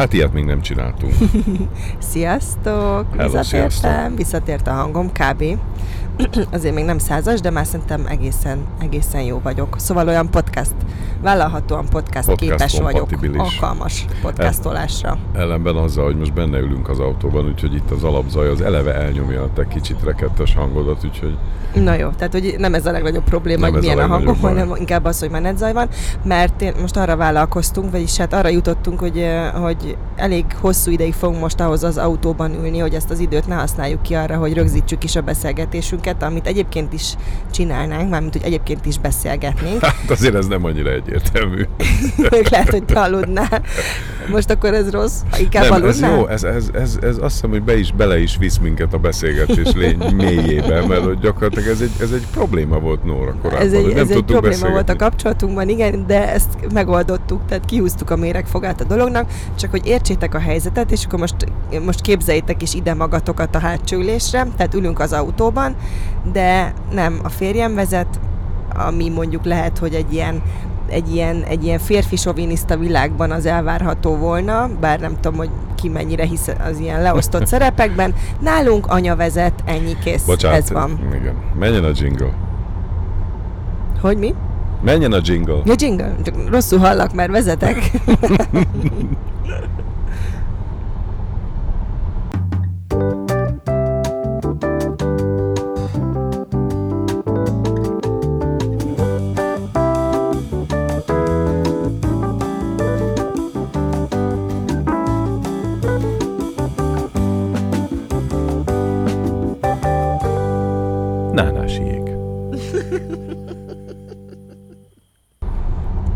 Hát ilyet még nem csináltunk. Sziasztok! Hello, Visszatértem, sziasztok. visszatért a hangom, kb. Azért még nem százas, de már szerintem egészen, egészen jó vagyok. Szóval olyan podcast, vállalhatóan podcast, Podcast képes vagyok, alkalmas podcastolásra. Ellenben azzal, hogy most benne ülünk az autóban, úgyhogy itt az alapzaj az eleve elnyomja a te kicsit rekettes hangodat, úgyhogy Na jó, tehát hogy nem ez a legnagyobb probléma, Nem hogy a milyen a, legnagyobb baj. hanem inkább az, hogy menedzaj van, mert én most arra vállalkoztunk, vagyis hát arra jutottunk, hogy, hogy elég hosszú ideig fogunk most ahhoz az autóban ülni, hogy ezt az időt ne használjuk ki arra, hogy rögzítsük is a beszélgetésünket, amit egyébként is csinálnánk, mármint hogy egyébként is beszélgetnénk. hát azért ez nem annyira egyértelmű. Még lehet, hogy te aludnál. Most akkor ez rossz, ha inkább nem, aludnál? ez jó, ez, ez, ez, ez azt hiszem, hogy be is, bele is visz minket a beszélgetés lény mélyébe, mert hogy gyakorlatilag ez egy, ez egy probléma volt Nóra korábban, Ez egy, nem ez egy probléma volt a kapcsolatunkban, igen, de ezt megoldottuk, tehát kihúztuk a méregfogát a dolognak, csak hogy értsétek a helyzetet, és akkor most, most képzeljétek is ide magatokat a hátsó ülésre, tehát ülünk az autóban, de nem, a férjem vezet, ami mondjuk lehet, hogy egy ilyen egy ilyen, egy ilyen férfi soviniszta világban az elvárható volna, bár nem tudom, hogy ki mennyire hisz az ilyen leosztott szerepekben. Nálunk anya vezet, ennyi kész, Bocsánat, ez van. Igen. Menjen a jingle. Hogy mi? Menjen a jingle. Ja, jingle. Csak rosszul hallak, mert vezetek.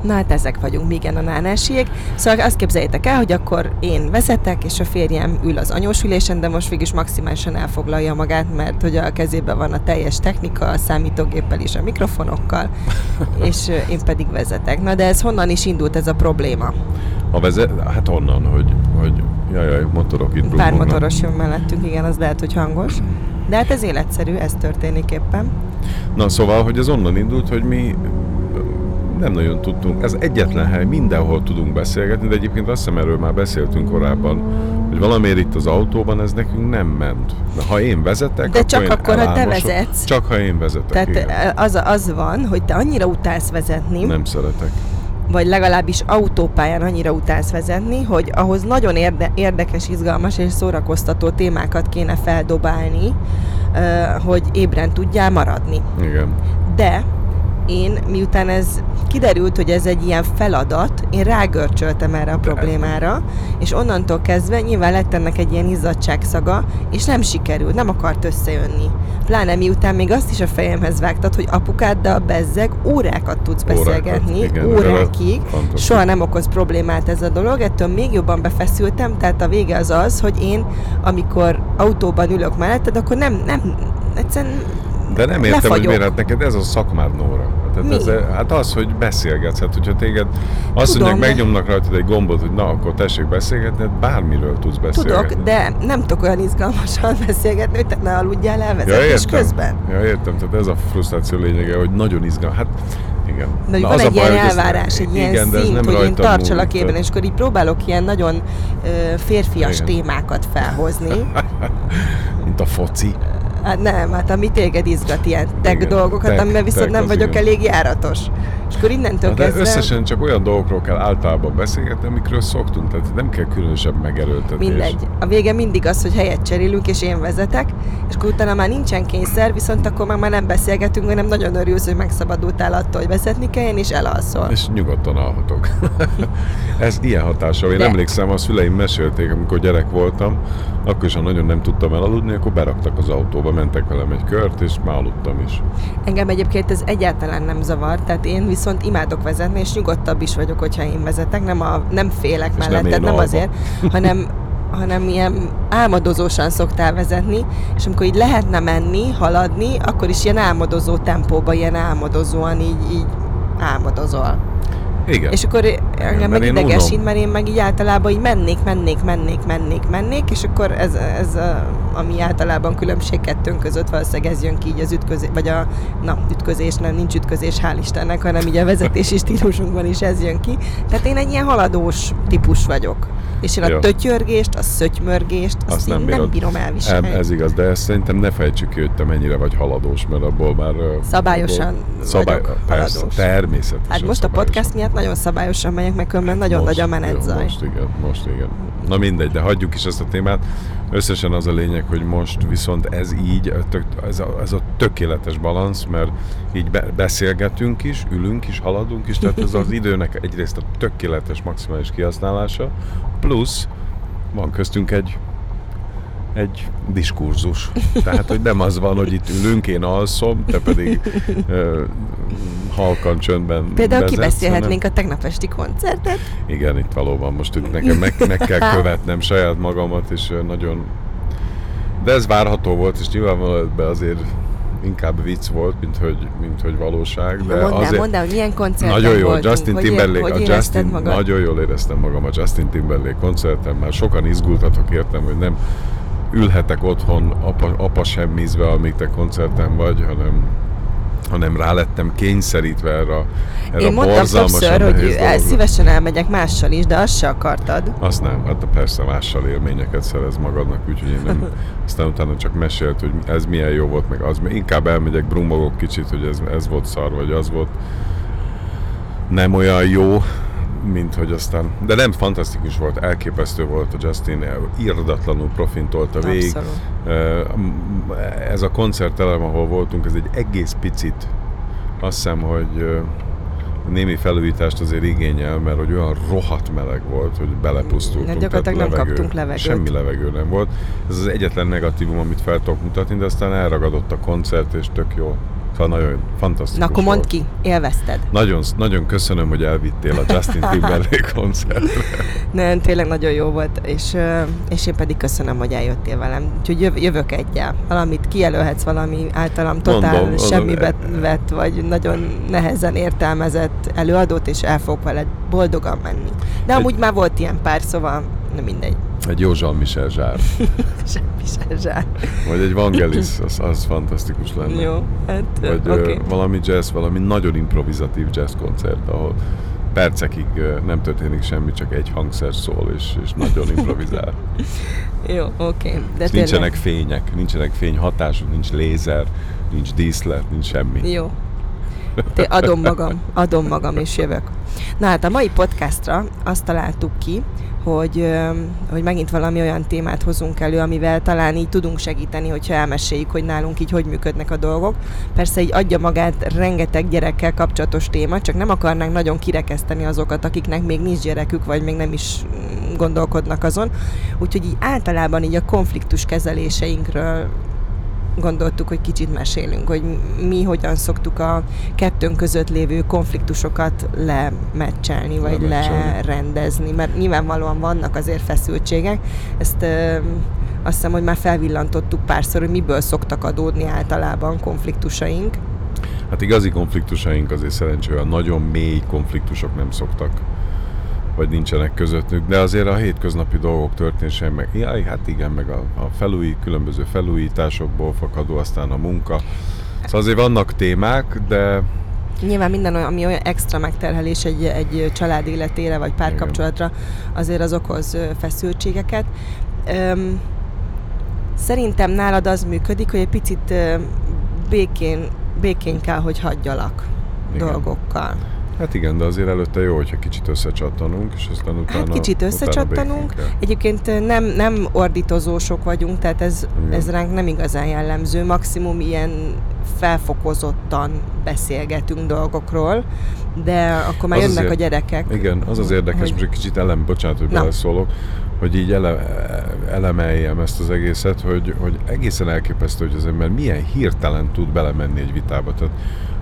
Na hát ezek vagyunk, mi igen a nánásiek. Szóval azt képzeljétek el, hogy akkor én vezetek, és a férjem ül az anyós ülésen, de most végig maximálisan elfoglalja magát, mert hogy a kezében van a teljes technika, a számítógéppel és a mikrofonokkal, és én pedig vezetek. Na de ez honnan is indult ez a probléma? A vezet, hát onnan, hogy, hogy jaj, jaj, motorok itt Pár brummognak. motoros jön mellettünk, igen, az lehet, hogy hangos. De hát ez életszerű, ez történik éppen. Na szóval, hogy ez onnan indult, hogy mi nem nagyon tudtunk. Ez egyetlen hely, mindenhol tudunk beszélgetni, de egyébként azt hiszem erről már beszéltünk korábban, hogy valamiért itt az autóban ez nekünk nem ment. De ha én vezetek, De csak én akkor, ha te vezetsz. Csak ha én vezetek, Tehát igen. az, az van, hogy te annyira utálsz vezetni, Nem szeretek. vagy legalábbis autópályán annyira utálsz vezetni, hogy ahhoz nagyon érde- érdekes, izgalmas és szórakoztató témákat kéne feldobálni, hogy ébren tudjál maradni. Igen. De én, miután ez kiderült, hogy ez egy ilyen feladat, én rágörcsöltem erre a problémára, és onnantól kezdve nyilván lett ennek egy ilyen izzadságszaga, és nem sikerült, nem akart összejönni. Pláne miután még azt is a fejemhez vágtad, hogy apukáddal bezzeg órákat tudsz Órákat, beszélgetni, igen, órákig, soha nem okoz problémát ez a dolog, ettől még jobban befeszültem, tehát a vége az az, hogy én, amikor autóban ülök melletted, akkor nem, nem, egyszerűen De nem értem, hogy lefagyok. miért hát neked ez a szakmád, Nóra. Tehát Mi? ez, hát az, hogy beszélgetsz, hát hogyha téged azt Tudom, mondják, megnyomnak rajtad egy gombot, hogy na, akkor tessék beszélgetni, hát bármiről tudsz beszélgetni. Tudok, de nem tudok olyan izgalmasan beszélgetni, hogy te ne aludjál el vezetés közben. Ja, értem, tehát ez a frusztráció lényege, hogy nagyon izgalmas. Hát igen. De hogy Na, van az egy ilyen hogy elvárás, egy ilyen igen, szint, nem hogy én tartsalak múlik, ében, és akkor így próbálok ilyen nagyon ö, férfias Igen. témákat felhozni. Mint a foci. Hát nem, hát ami téged izgat, ilyen tech Igen, dolgokat, tech- amiben viszont tech nem vagyok igen. elég járatos. És akkor innentől Na, de kezdve összesen csak olyan dolgokról kell általában beszélgetni, amikről szoktunk, tehát nem kell különösebb megerőltetés. mindegy. A vége mindig az, hogy helyet cserélünk, és én vezetek, és akkor utána már nincsen kényszer, viszont akkor meg már nem beszélgetünk, hanem nagyon örülsz, hogy megszabadultál attól, hogy vezetni kelljen, és elalszol. És nyugodtan alhatok. Ez ilyen hatással. Én De- emlékszem, a szüleim mesélték, amikor gyerek voltam, akkor is, ha nagyon nem tudtam elaludni, akkor beraktak az autóba, mentek velem egy kört, és már aludtam is. Engem egyébként ez egyáltalán nem zavar, tehát én viszont imádok vezetni, és nyugodtabb is vagyok, hogyha én vezetek, nem, a, nem félek És nem nem, azért, hanem, hanem ilyen álmodozósan szoktál vezetni, és amikor így lehetne menni, haladni, akkor is ilyen álmodozó tempóba, ilyen álmodozóan így, így álmodozol. Igen. És akkor engem meg idegesít, mert én meg így általában így mennék, mennék, mennék, mennék, mennék, és akkor ez, ez a, ami általában különbség kettőnk között, valószínűleg ez jön ki így az ütközés, vagy a, na, ütközés, nem, nincs ütközés, hál' Istennek, hanem így a vezetési stílusunkban is ez jön ki. Tehát én egy ilyen haladós típus vagyok. És én a Ja. tötyörgést, a szötymörgést, azt, Azt én nem nem, bírod. bírom Em, elviselni. ez igaz, de ezt szerintem ne fejtsük ki, hogy te mennyire vagy haladós, mert abból már... Szabályosan abból, szabály, vagyok persze, haladós. természetesen Hát most a podcast miatt nagyon szabályosan megyek, meg különben nagyon Most, nagy a menetzaj. jó, Most igen, most igen. Na mindegy, de hagyjuk is ezt a témát. Összesen az a lényeg, hogy most viszont ez így, ez, a, ez a tökéletes balansz, mert így be, beszélgetünk is, ülünk is, haladunk is, tehát ez az időnek egyrészt a tökéletes maximális kihasználása, plusz van köztünk egy egy diskurzus. Tehát, hogy nem az van, hogy itt ülünk, én alszom, te pedig ö, halkan csöndben Például vezetsz, kibeszélhetnénk a tegnap esti koncertet. igen, itt valóban most itt nekem meg, meg kell követnem saját magamat, és nagyon... De ez várható volt, és nyilvánvalóan azért inkább vicc volt, mint hogy, mint hogy valóság. De mondd azért mondd el, hogy milyen koncerten nagyon jó, voltunk, Justin hogy, ér- Timberlake, hogy a Justin, magad? nagyon jól éreztem magam a Justin Timberlake koncerten, már sokan izgultatok értem, hogy nem ülhetek otthon apa, apa semmizve, amíg te koncerten vagy, hanem hanem rá lettem kényszerítve erre, erre Én mondtam többször, hogy el, szívesen elmegyek mással is, de azt se akartad. Azt nem, hát persze mással élményeket szerez magadnak, úgyhogy én nem, aztán utána csak mesélt, hogy ez milyen jó volt, meg az, inkább elmegyek, brummogok kicsit, hogy ez, ez volt szar, vagy az volt nem olyan jó, mint hogy aztán, de nem fantasztikus volt, elképesztő volt a Justin, irdatlanul profin tolta végig. Abszolút. Ez a koncertelem, ahol voltunk, ez egy egész picit, azt hiszem, hogy némi felújítást azért igényel, mert hogy olyan rohadt meleg volt, hogy belepusztultunk. Hát gyakorlatilag tehát nem kaptunk levegőt. Semmi levegő nem volt. Ez az egyetlen negatívum, amit fel tudok mutatni, de aztán elragadott a koncert, és tök jó. Szóval nagyon fantasztikus Na akkor mondd volt. ki, élvezted. Nagyon, nagyon köszönöm, hogy elvittél a Justin Timberlake koncertre. Nem, tényleg nagyon jó volt, és, és én pedig köszönöm, hogy eljöttél velem. Úgyhogy jövök, egyel. Valamit kijelölhetsz, valami általam totál Mondom, semmibe e- vett, vagy nagyon nehezen értelmezett előadót, és el fogok veled boldogan menni. De Egy- amúgy már volt ilyen pár, szóval nem mindegy. Egy jó Jean-Michel zsár. Sem zsár. Vagy egy Vangelis, az, az fantasztikus lenne. Jó, hát Vagy okay. Okay. valami jazz, valami nagyon improvizatív jazz koncert, ahol percekig ö, nem történik semmi, csak egy hangszer szól, és, és nagyon improvizál. Jó, oké. Okay. De nincsenek fények, nincsenek fényhatások, nincs lézer, nincs díszlet, nincs semmi. Jó. Té, adom magam, adom magam és jövök. Na hát a mai podcastra azt találtuk ki, hogy, hogy megint valami olyan témát hozunk elő, amivel talán így tudunk segíteni, hogyha elmeséljük, hogy nálunk így hogy működnek a dolgok. Persze így adja magát rengeteg gyerekkel kapcsolatos téma, csak nem akarnánk nagyon kirekeszteni azokat, akiknek még nincs gyerekük, vagy még nem is mm, gondolkodnak azon. Úgyhogy így általában így a konfliktus kezeléseinkről gondoltuk, hogy kicsit mesélünk, hogy mi hogyan szoktuk a kettőnk között lévő konfliktusokat lemecselni, vagy Lemecselni. lerendezni, mert nyilvánvalóan vannak azért feszültségek. Ezt ö, azt hiszem, hogy már felvillantottuk párszor, hogy miből szoktak adódni általában konfliktusaink. Hát igazi konfliktusaink azért szerencsére nagyon mély konfliktusok nem szoktak vagy nincsenek közöttük, de azért a hétköznapi dolgok történése, meg jaj, hát igen, meg a, a felújít, különböző felújításokból fakadó, aztán a munka. Szóval azért vannak témák, de Nyilván minden olyan, ami olyan extra megterhelés egy, egy család életére, vagy párkapcsolatra, azért az okoz feszültségeket. Öm, szerintem nálad az működik, hogy egy picit békén, békén kell, hogy hagyjalak Igen. dolgokkal. Hát igen, de azért előtte jó, hogyha kicsit összecsattanunk, és aztán utána... Hát kicsit utána összecsattanunk. kell. Egyébként ö, nem, nem ordítozósok vagyunk, tehát ez, Igen. ez ránk nem igazán jellemző. Maximum ilyen felfokozottan beszélgetünk dolgokról, de akkor már Az jönnek azért- a gyerekek. Igen, az az érdekes, hogy- most egy kicsit elem, bocsánat, hogy beleszólok, hogy így ele, elemeljem ezt az egészet, hogy, hogy egészen elképesztő, hogy az ember milyen hirtelen tud belemenni egy vitába. Tehát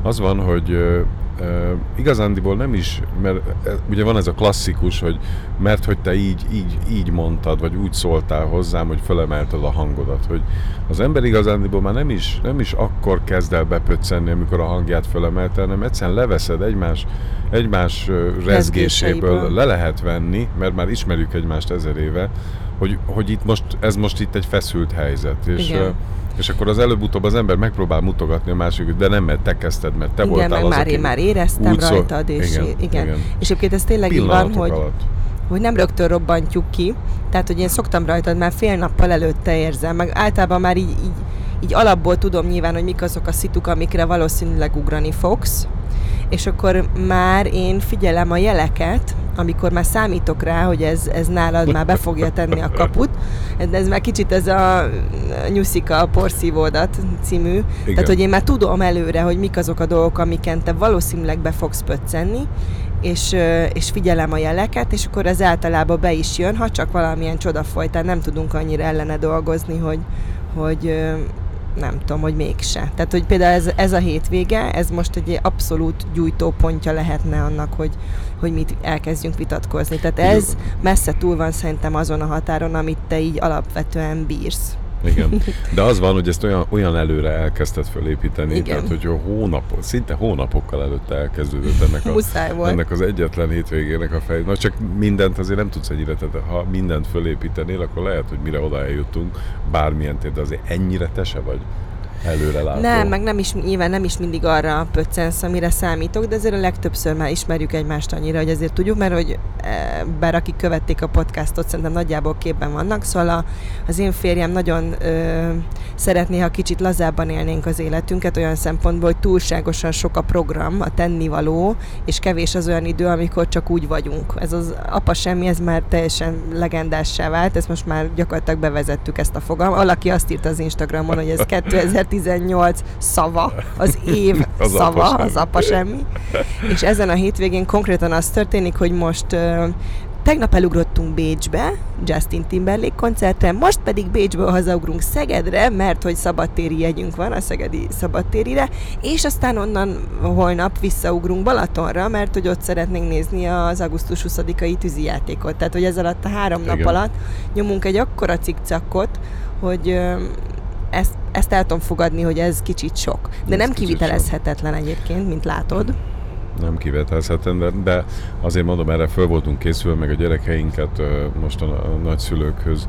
az van, hogy igazándiból nem is, mert ugye van ez a klasszikus, hogy mert hogy te így, így, így mondtad, vagy úgy szóltál hozzám, hogy fölemelted a hangodat, hogy az ember igazándiból már nem is, nem is akkor kezd el bepöccenni, amikor a hangját fölemelte, hanem egyszerűen leveszed egymás, egymás rezgéséből, le lehet venni, mert már ismerjük egymást ezer éve, hogy, hogy itt most, ez most itt egy feszült helyzet. És, Igen. És akkor az előbb-utóbb az ember megpróbál mutogatni a másikot, de nem, mert te kezdted, mert te igen, voltál meg az, már én már éreztem rajtad, és igen, igen, igen. igen. És egyébként ez tényleg így van, hogy, alatt. hogy nem rögtön robbantjuk ki, tehát hogy én szoktam rajtad már fél nappal előtte érzem, meg általában már így, így, így alapból tudom nyilván, hogy mik azok a szituk, amikre valószínűleg ugrani fogsz, és akkor már én figyelem a jeleket, amikor már számítok rá, hogy ez, ez nálad már be fogja tenni a kaput. Ez már kicsit ez a Nyuszika a porszívódat című. Igen. Tehát, hogy én már tudom előre, hogy mik azok a dolgok, amiken te valószínűleg be fogsz pöccenni, és, és figyelem a jeleket, és akkor ez általában be is jön, ha csak valamilyen csoda folytán nem tudunk annyira ellene dolgozni, hogy, hogy nem tudom, hogy mégse. Tehát, hogy például ez, ez a hétvége, ez most egy abszolút gyújtópontja lehetne annak, hogy, hogy mit elkezdjünk vitatkozni. Tehát ez messze túl van szerintem azon a határon, amit te így alapvetően bírsz. Igen, de az van, hogy ezt olyan, olyan előre elkezdted felépíteni, Igen. tehát hogy hónap, szinte hónapokkal előtte elkezdődött ennek, a, ennek az egyetlen hétvégének a fej. Na csak mindent azért nem tudsz ennyire, tehát ha mindent fölépítenél, akkor lehet, hogy mire oda eljutunk, bármilyen tér, de azért ennyire te se vagy előre látó. Nem, meg nem is, nyilván nem is mindig arra pöccensz, amire számítok, de azért a legtöbbször már ismerjük egymást annyira, hogy azért tudjuk, mert hogy e, bár akik követték a podcastot, szerintem nagyjából képben vannak, szóval a, az én férjem nagyon ö, szeretné, ha kicsit lazábban élnénk az életünket, olyan szempontból, hogy túlságosan sok a program, a tennivaló, és kevés az olyan idő, amikor csak úgy vagyunk. Ez az apa semmi, ez már teljesen legendássá vált, ezt most már gyakorlatilag bevezettük ezt a fogalmat. Valaki azt írt az Instagramon, hogy ez 2000 2018 szava, az év az szava, apa az apa semmi. És ezen a hétvégén konkrétan az történik, hogy most Tegnap elugrottunk Bécsbe, Justin Timberlake koncertre, most pedig Bécsből hazaugrunk Szegedre, mert hogy szabadtéri jegyünk van a szegedi szabadtérire, és aztán onnan holnap visszaugrunk Balatonra, mert hogy ott szeretnénk nézni az augusztus 20-ai tűzijátékot. Tehát, hogy ez alatt a három Igen. nap alatt nyomunk egy akkora cikcakot, hogy ezt, ezt el tudom fogadni, hogy ez kicsit sok. De ez nem kivitelezhetetlen sok. egyébként, mint látod. Nem kivitelezhetetlen, de, de azért mondom, erre föl voltunk készülve, meg a gyerekeinket most a, a nagyszülőkhöz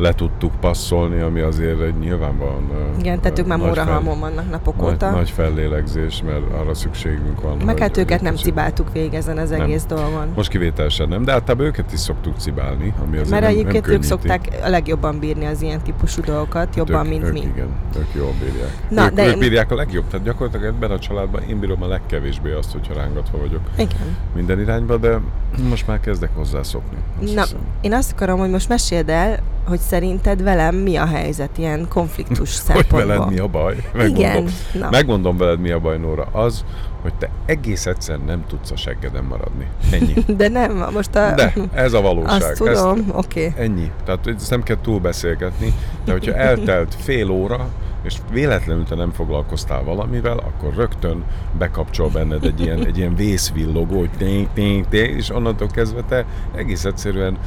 le tudtuk passzolni, ami azért egy nyilvánvalóan... Igen, tehát ők már Mórahalmon vannak napok nagy, óta. Nagy fellélegzés, mert arra szükségünk van. Meg hát őket nem cibáltuk végig ezen az nem. egész dolgon. Most kivételesen nem, de általában őket is szoktuk cibálni, ami azért Mert nem, egyébként nem ők szokták a legjobban bírni az ilyen típusú dolgokat, hát jobban, ők, mint ők, mi. Igen, ők jól bírják. Na, ők, de ők én... bírják a legjobb, tehát gyakorlatilag ebben a családban én bírom a legkevésbé azt, hogyha rángatva vagyok. Igen. Minden irányba, de most már kezdek hozzászokni. Na, hiszem. én azt akarom, hogy most meséld el, hogy szerinted velem mi a helyzet ilyen konfliktus szempontból. Hogy veled mi a baj? Megmondom, Igen. Na. Megmondom veled mi a baj, Nóra. Az, hogy te egész egyszer nem tudsz a seggeden maradni. Ennyi. De nem, most a... De, ez a valóság. Azt tudom, oké. Okay. Ennyi. Tehát ezt nem kell túlbeszélgetni, de hogyha eltelt fél óra, és véletlenül te nem foglalkoztál valamivel, akkor rögtön bekapcsol benned egy ilyen, egy ilyen vészvillogó, hogy tény, tény, tény, és onnantól kezdve te egész egyszerűen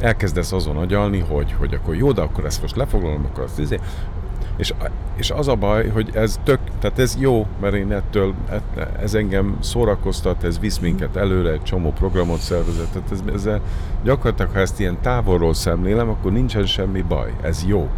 elkezdesz azon agyalni, hogy, hogy akkor jó, de akkor ezt most lefoglalom, akkor azt izé. És, és az a baj, hogy ez tök, tehát ez jó, mert én ettől, ez engem szórakoztat, ez visz minket előre, egy csomó programot szervezett, tehát ez, ezzel gyakorlatilag, ha ezt ilyen távolról szemlélem, akkor nincsen semmi baj, ez jó.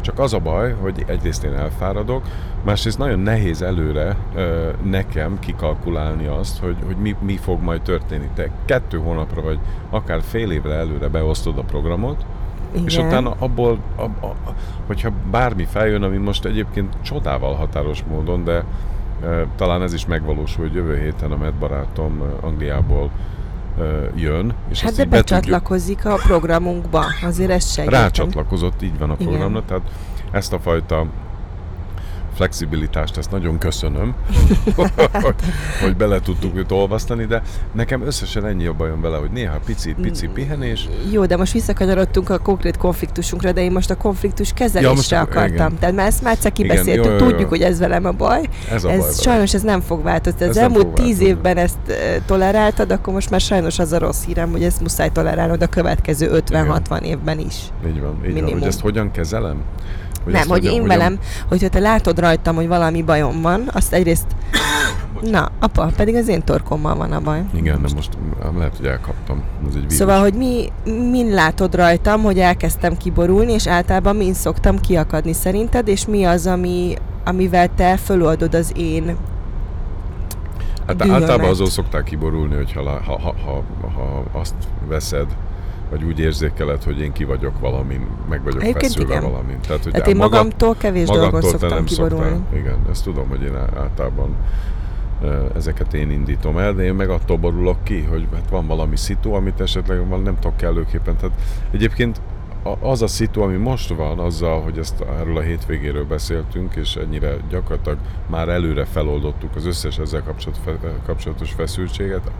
Csak az a baj, hogy egyrészt én elfáradok, másrészt nagyon nehéz előre ö, nekem kikalkulálni azt, hogy, hogy mi, mi fog majd történni. Te kettő hónapra vagy akár fél évre előre beosztod a programot, igen. És utána abból, ab, a, hogyha bármi feljön, ami most egyébként csodával határos módon, de e, talán ez is megvalósul, hogy jövő héten a Med barátom Angliából jön. És hát de becsatlakozik a programunkba, azért ez segít. Rácsatlakozott, így van a programnak, tehát ezt a fajta flexibilitást, ezt nagyon köszönöm, hogy, hogy bele tudtuk őt olvasztani, de nekem összesen ennyi a bajom vele, hogy néha pici, pici mm. pihenés. Jó, de most visszakanyarodtunk a konkrét konfliktusunkra, de én most a konfliktus kezelésre ja, akartam. Igen. Tehát már ezt már egyszer kibeszéltük, jó, jó, jó. tudjuk, hogy ez velem a baj. Ez, a ez baj sajnos ez nem fog változni. Az ez elmúlt tíz évben ezt toleráltad, akkor most már sajnos az a rossz hírem, hogy ezt muszáj tolerálnod a következő 50-60 évben is. Így van, így Minimum. van. Hogy ezt hogyan kezelem? Hogy nem, hogy én velem, hogyha te látod rajtam, hogy valami bajom van, azt egyrészt... Na, apa, pedig az én torkommal van a baj. Igen, de most lehet, hogy elkaptam. Ez egy vírus. Szóval, hogy mi, min látod rajtam, hogy elkezdtem kiborulni, és általában min szoktam kiakadni szerinted, és mi az, ami, amivel te föloldod az én Hát általában azon szokták kiborulni, hogyha ha, ha, ha, ha azt veszed, vagy úgy érzékeled, hogy én ki vagyok valamin, meg vagyok Egyébként feszülve igen. valamin. Tehát, hogy Hát én maga- magamtól kevés magamtól te szoktam nem kiborulni. szoktál. Igen, ezt tudom, hogy én általában ezeket én indítom el, de én meg attól borulok ki, hogy hát van valami szitu, amit esetleg nem tudok kellőképpen. Tehát egyébként az a szitu, ami most van, azzal, hogy ezt erről a hétvégéről beszéltünk, és ennyire gyakorlatilag már előre feloldottuk az összes ezzel kapcsolatos, fe- kapcsolatos feszültséget,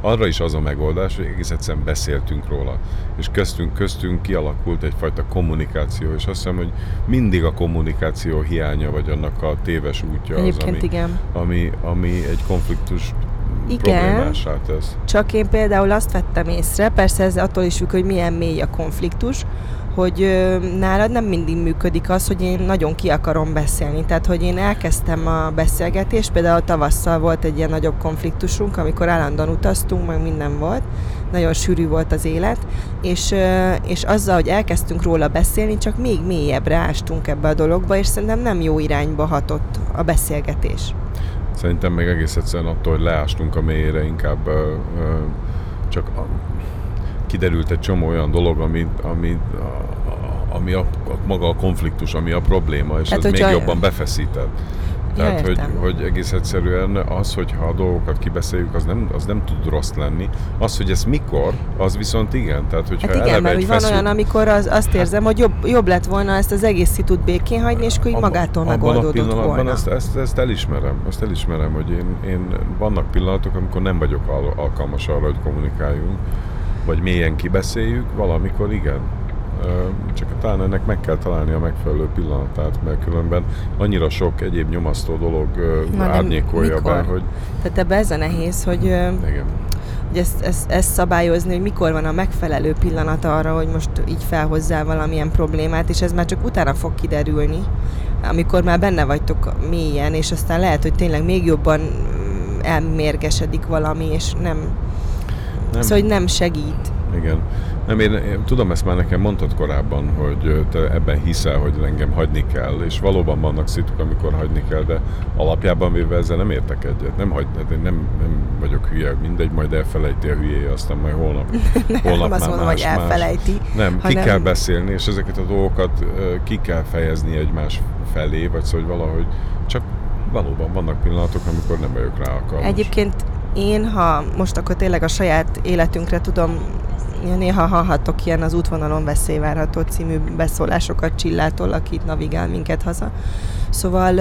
arra is az a megoldás, hogy egész egyszerűen beszéltünk róla. És köztünk, köztünk kialakult egyfajta kommunikáció, és azt hiszem, hogy mindig a kommunikáció hiánya, vagy annak a téves útja az, ami, igen. ami, ami egy konfliktus Igen. tesz. Csak én például azt vettem észre, persze ez attól is függ, hogy milyen mély a konfliktus, hogy ö, nálad nem mindig működik az, hogy én nagyon ki akarom beszélni. Tehát, hogy én elkezdtem a beszélgetést, például tavasszal volt egy ilyen nagyobb konfliktusunk, amikor állandóan utaztunk, meg minden volt, nagyon sűrű volt az élet, és, ö, és azzal, hogy elkezdtünk róla beszélni, csak még mélyebbre ástunk ebbe a dologba, és szerintem nem jó irányba hatott a beszélgetés. Szerintem meg egész egyszerűen attól, hogy leástunk a mélyére, inkább ö, ö, csak a, kiderült egy csomó olyan dolog, ami, ami, a, ami a, a, maga a konfliktus, ami a probléma, és Hát, ez még jobban befeszíted. Tehát, hogy, értem. hogy egész egyszerűen az, hogyha a dolgokat kibeszéljük, az nem, az nem tud rossz lenni. Az, hogy ez mikor, az viszont igen. Tehát, hogyha Hát igen, mert hogy van feszült- olyan, amikor az, azt érzem, hogy jobb, jobb lett volna ezt az egész szitut békén hagyni, és akkor magától abban a megoldódott pillanatban volna. Ezt, ezt, ezt elismerem, ezt elismerem, hogy én, én vannak pillanatok, amikor nem vagyok al- alkalmas arra, hogy kommunikáljunk, vagy mélyen kibeszéljük, valamikor igen. Csak talán ennek meg kell találni a megfelelő pillanatát, mert különben annyira sok egyéb nyomasztó dolog Na, árnyékolja mikor? be, hogy Tehát ebbe ez a nehéz, hogy, igen. hogy ezt, ezt, ezt szabályozni, hogy mikor van a megfelelő pillanat arra, hogy most így felhozzál valamilyen problémát, és ez már csak utána fog kiderülni, amikor már benne vagytok mélyen, és aztán lehet, hogy tényleg még jobban mm, elmérgesedik valami, és Nem. nem. szóval hogy nem segít. Igen. Nem, én, én tudom, ezt már nekem mondtad korábban, hogy te ebben hiszel, hogy engem hagyni kell, és valóban vannak szituk, amikor hagyni kell, de alapjában véve ezzel nem értek egyet. Nem, hagy, hát nem, nem vagyok hülye, mindegy, majd elfelejti a hülyéje, aztán majd holnap, holnap nem már mondom, más, hogy elfelejti. Más. Nem, ki hanem- kell beszélni, és ezeket a dolgokat ki kell fejezni egymás felé, vagy szóval hogy valahogy csak valóban vannak pillanatok, amikor nem vagyok rá alkalmas. Egyébként én, ha most akkor tényleg a saját életünkre tudom, néha hallhatok ilyen az útvonalon veszélyvárható című beszólásokat Csillától, aki itt navigál minket haza. Szóval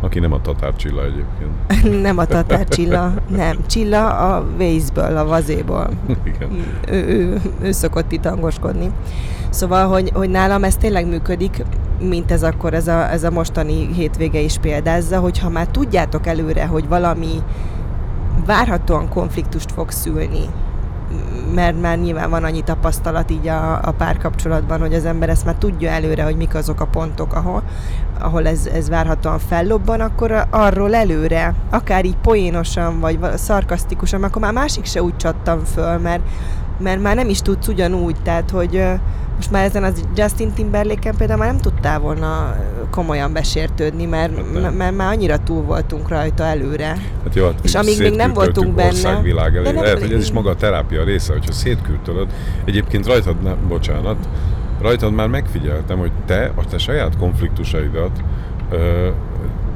Aki nem a Tatár Csilla egyébként. nem a Tatár Csilla, nem. Csilla a Waze-ből, a vazéból. Igen. ő, ő, ő szokott itt hangoskodni. Szóval, hogy, hogy nálam ez tényleg működik, mint ez akkor ez a, ez a mostani hétvége is példázza, hogy ha már tudjátok előre, hogy valami várhatóan konfliktust fog szülni, mert már nyilván van annyi tapasztalat így a, a párkapcsolatban, hogy az ember ezt már tudja előre, hogy mik azok a pontok, ahol, ahol ez, ez várhatóan fellobban, akkor arról előre, akár így poénosan, vagy szarkasztikusan, akkor már másik se úgy csattam föl, mert, mert már nem is tudsz ugyanúgy, tehát hogy most már ezen az Justin Timberlake-en például már nem tudtál volna komolyan besértődni, mert, Hát nem. mert, már annyira túl voltunk rajta előre. Hát jó, hát És amíg még nem voltunk benne- országvilág elé. De nem- Lehet, hogy ez is maga a terápia része, hogyha szétküldtölöd. Egyébként rajtad, ne, bocsánat, rajtad már megfigyeltem, hogy te a te saját konfliktusaidat ö,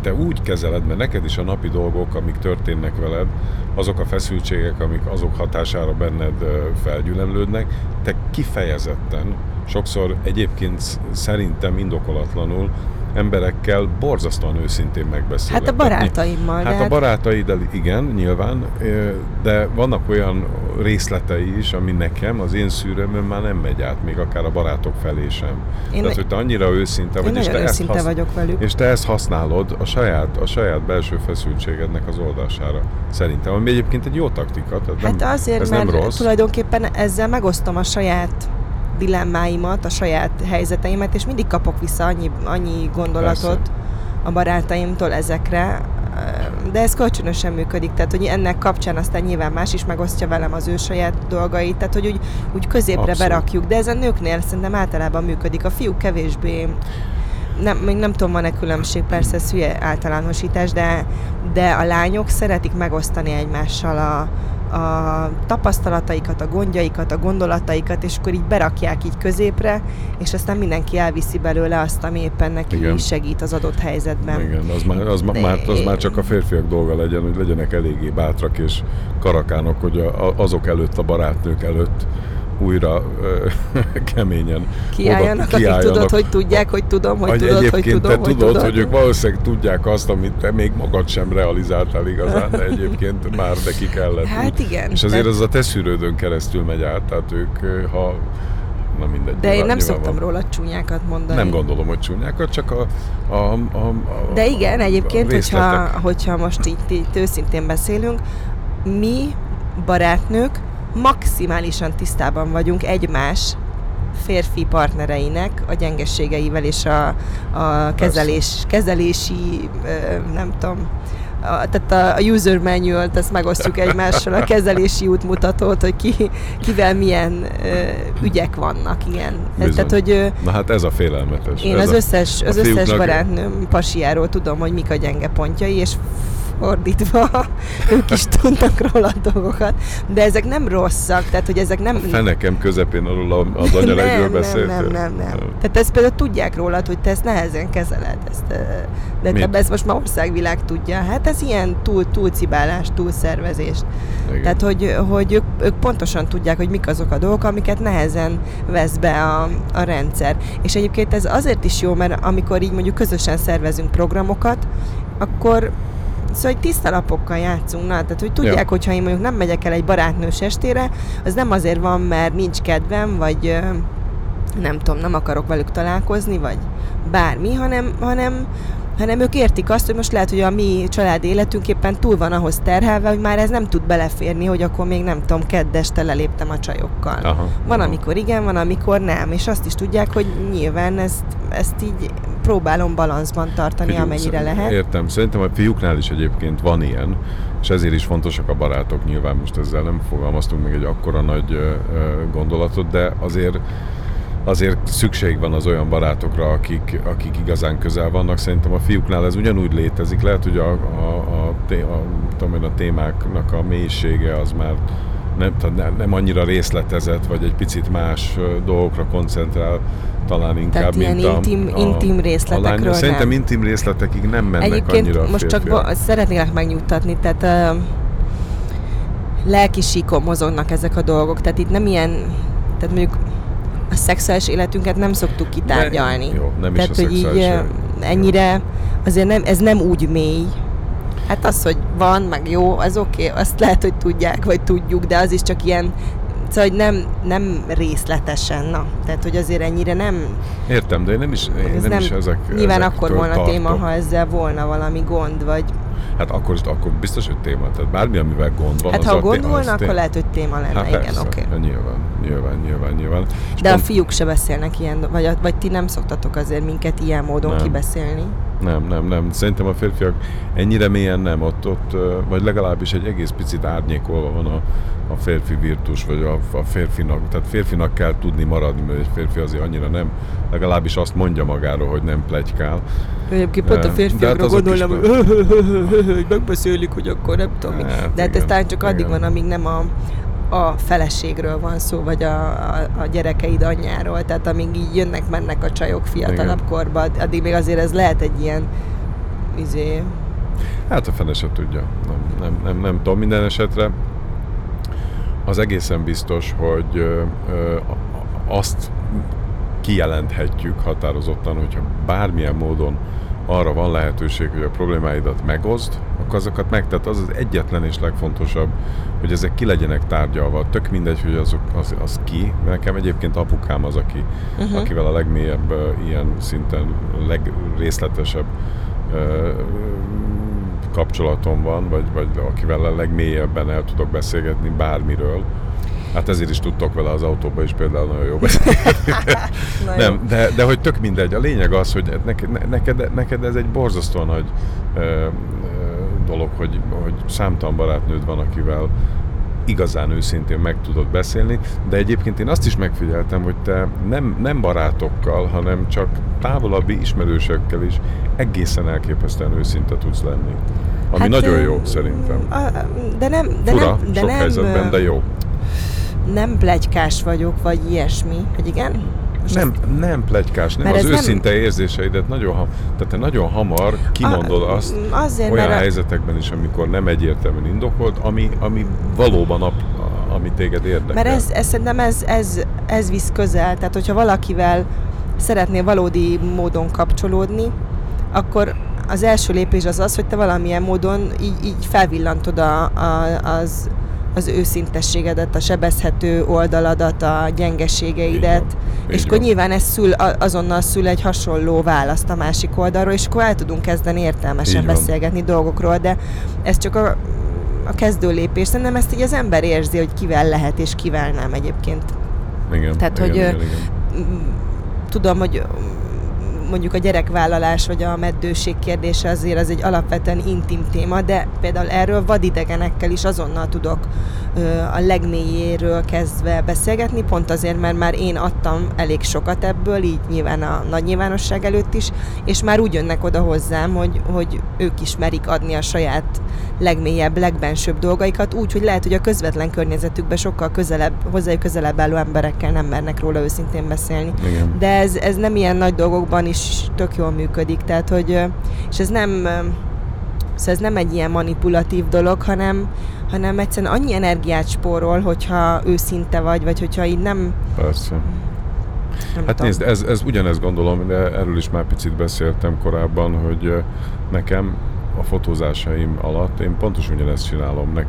te úgy kezeled, mert neked is a napi dolgok, amik történnek veled, azok a feszültségek, amik azok hatására benned felgyülemlődnek, te kifejezetten, sokszor egyébként sz- szerintem indokolatlanul emberekkel borzasztóan őszintén megbeszélek. Hát a barátaimmal. Hát de a barátaiddal igen, nyilván, de vannak olyan részletei is, ami nekem, az én szűrőmön már nem megy át, még akár a barátok felé sem. Én, Tehát, hogy te annyira őszinte vagy, és te, ezt őszinte hasz... vagyok velük. és te ezt használod a saját, a saját belső feszültségednek az oldására. Szerintem, ami egyébként egy jó taktika. Tehát nem, Hát azért, ez mert nem rossz. tulajdonképpen ezzel megosztom a saját dilemmáimat, a saját helyzeteimet, és mindig kapok vissza annyi, annyi gondolatot Persze. a barátaimtól ezekre, de ez kölcsönösen működik, tehát hogy ennek kapcsán aztán nyilván más is megosztja velem az ő saját dolgait, tehát hogy úgy, úgy középre Abszolút. berakjuk, de ez a nőknél szerintem általában működik, a fiúk kevésbé nem, még nem tudom, van-e különbség, persze ez hülye általánosítás, de, de a lányok szeretik megosztani egymással a, a tapasztalataikat, a gondjaikat, a gondolataikat, és akkor így berakják így középre, és aztán mindenki elviszi belőle azt, ami éppen neki Igen. segít az adott helyzetben. Igen, az már, az, ma- már, az már csak a férfiak dolga legyen, hogy legyenek eléggé bátrak és karakánok, hogy a, azok előtt, a barátnők előtt újra keményen Kiálljanak, oda, akik tudod, hogy tudják, hogy tudom, hogy tudod, hogy egyébként tudom, te hogy tudod, tudod. hogy ők valószínűleg tudják azt, amit te még magad sem realizáltál igazán, de egyébként már neki kellett. Hát igen. És azért az a te szűrődön keresztül megy át, tehát ők, ha na mindegy. De én nyilván- nem nyilván szoktam van. róla csúnyákat mondani. Nem gondolom, hogy csúnyákat, csak a, a, a, a De igen, a egyébként, hogyha, részletek. hogyha most így, így őszintén beszélünk, mi barátnők maximálisan tisztában vagyunk egymás férfi partnereinek a gyengeségeivel és a, a kezelés, kezelési, nem tudom, a, tehát a, a user manual-t, ezt megosztjuk egymással, a kezelési útmutatót, hogy ki, kivel milyen ö, ügyek vannak, igen. Bizony. tehát, hogy ö, Na hát ez a félelmetes. én ez az a, összes, a az összes fiúknak- barátnőm pasiáról tudom, hogy mik a gyenge pontjai, és fordítva, ők is tudnak róla dolgokat, de ezek nem rosszak, tehát hogy ezek nem... A fenekem közepén arról a- az anyalegről beszéltél. nem, nem, nem, nem. Tehát ezt például tudják rólad, hogy te ezt nehezen kezeled. Ezt, de te ezt most már országvilág tudja. Hát ez ilyen túl, túlcibálás, túlszervezés. Igen. Tehát, hogy, hogy ők, ők pontosan tudják, hogy mik azok a dolgok, amiket nehezen vesz be a, a rendszer. És egyébként ez azért is jó, mert amikor így mondjuk közösen szervezünk programokat, akkor Szóval tiszta lapokkal játszunk, na, tehát hogy tudják, Ja. hogy ha én mondjuk nem megyek el egy barátnős estére, az nem azért van, mert nincs kedvem, vagy nem tudom, nem akarok velük találkozni, vagy bármi, hanem, hanem, hanem ők értik azt, hogy most lehet, hogy a mi család életünk éppen túl van ahhoz terhelve, hogy már ez nem tud beleférni, hogy akkor még nem tudom, kedd este leléptem a csajokkal. Aha, Van, amikor igen, van, amikor nem, és azt is tudják, hogy nyilván ezt, ezt így próbálom balanszban tartani, Figyelj, amennyire lehet. Értem. Szerintem a fiúknál is egyébként van ilyen, és ezért is fontosak a barátok. Nyilván most ezzel nem fogalmaztunk meg egy akkora nagy gondolatot, de azért azért szükség van az olyan barátokra, akik, akik igazán közel vannak. Szerintem a fiúknál ez ugyanúgy létezik. Lehet, hogy a, a, a, a, tudom én, a témáknak a mélysége az már nem, nem annyira részletezett, vagy egy picit más dolgokra koncentrál talán inkább, Tehát ilyen mint a, intim- a, intim a részletekről lány. Szerintem nem. intim részletekig nem mennek annyira Egyébként a most csak bo- szeretnélek megnyugtatni, tehát uh, lelki síkon mozognak ezek a dolgok, tehát itt nem ilyen, tehát mondjuk a szexuális életünket nem szoktuk kitárgyalni. De- jó, nem is tehát, a hogy így élet. ennyire, azért nem, ez nem úgy mély. Hát az, hogy van, meg jó, az oké, okay, azt lehet, hogy tudják, vagy tudjuk, de az is csak ilyen, szóval, hogy nem, nem részletesen, na. Tehát, hogy azért ennyire nem, Értem, de én nem is, én ez nem, nem, is ezek nyilván ezektől akkor volna tartok. téma, ha ezzel volna valami gond, vagy Hát akkor, akkor biztos, hogy téma. Tehát bármi, amivel gond van, Hát az ha a té- gond az volna, té- akkor lehet, hogy téma lenne, Hát igen, oké. hát nyilván, nyilván, nyilván, nyilván. És De a pont- fiúk se beszélnek ilyen, vagy, a- vagy ti nem szoktatok azért minket ilyen módon Nem. kibeszélni. Nem, nem, nem. Szerintem a férfiak ennyire mélyen nem. Ott, ott vagy legalábbis egy egész picit árnyékolva van a, a férfi virtus, vagy a, a férfinak. Tehát férfinak kell tudni maradni, mert egy férfi azért annyira nem. Legalábbis azt mondja magáról, hogy nem plegykál. Egyébként pont a férfiakra gondolom, hogy megbeszélik, hogy akkor nem tudom. Hát De hát ez igen, talán csak addig igen. van, amíg nem a, a feleségről van szó, vagy a, a, a gyerekeid anyjáról. Tehát amíg így jönnek, mennek a csajok fiatalabb Igen. korba, addig még azért ez lehet egy ilyen izé, Hát a fene se tudja. Nem, nem, nem, nem tudom. Minden esetre az egészen biztos, hogy ö, ö, azt kijelenthetjük határozottan, hogyha bármilyen módon arra van lehetőség, hogy a problémáidat megoszd, akkor azokat meg, tehát az az egyetlen és legfontosabb, hogy ezek ki legyenek tárgyalva. Tök mindegy, hogy azok, az, az ki. Nekem egyébként apukám az, aki, uh-huh. akivel a legmélyebb ilyen szinten legrészletesebb ö, kapcsolatom van, vagy, vagy akivel a legmélyebben el tudok beszélgetni bármiről. Hát ezért is tudtok vele az autóba is például nagyon jó beszélni. Jó. Nem, de, de hogy tök mindegy. A lényeg az, hogy neked, ne- neked, neked ez egy borzasztóan nagy ö, ö, dolog, hogy, hogy számtalan barátnőd van, akivel igazán őszintén meg tudod beszélni, de egyébként én azt is megfigyeltem, hogy te nem, nem barátokkal, hanem csak távolabbi ismerősökkel is egészen elképesztően őszinte tudsz lenni. Ami hát, nagyon jó szerintem. De nem, de Fura, nem, de sok nem, helyzetben, de jó. Nem plegykás vagyok, vagy ilyesmi, hogy igen? Most nem, ezt... nem plegykás, nem. az őszinte nem... érzéseidet nagyon, ha, tehát te nagyon hamar kimondod a, azt azért, olyan mert helyzetekben is, amikor nem egyértelműen indokolt, ami, ami valóban a, ami téged érdekel. Mert ez, ez szerintem ez, ez, ez visz közel, tehát hogyha valakivel szeretnél valódi módon kapcsolódni, akkor az első lépés az az, hogy te valamilyen módon így, így felvillantod a, a, az, az őszintességedet, a sebezhető oldaladat, a gyengeségeidet, és akkor nyilván ez szül, azonnal szül egy hasonló választ a másik oldalról, és akkor el tudunk kezdeni értelmesen beszélgetni dolgokról, de ez csak a, a kezdő lépés. Szerintem ezt így az ember érzi, hogy kivel lehet és kivel nem egyébként. Igen, Tehát, igen, hogy igen, igen. tudom, hogy mondjuk a gyerekvállalás vagy a meddőség kérdése azért az egy alapvetően intim téma, de például erről vadidegenekkel is azonnal tudok a legmélyéről kezdve beszélgetni, pont azért, mert már én adtam elég sokat ebből, így nyilván a nagy nyilvánosság előtt is, és már úgy jönnek oda hozzám, hogy, hogy ők is merik adni a saját legmélyebb, legbensőbb dolgaikat, úgy, hogy lehet, hogy a közvetlen környezetükben sokkal közelebb, hozzájuk közelebb álló emberekkel nem mernek róla őszintén beszélni. Igen. De ez, ez nem ilyen nagy dolgokban is tök jól működik, tehát hogy, és ez nem, szóval ez nem egy ilyen manipulatív dolog, hanem, hanem egyszerűen annyi energiát spórol, hogyha őszinte vagy, vagy hogyha így nem... Persze. Nem hát tudom. nézd, ez, ez ugyanezt gondolom, de erről is már picit beszéltem korábban, hogy nekem a fotózásaim alatt én pontosan ugyanezt csinálom. Ne,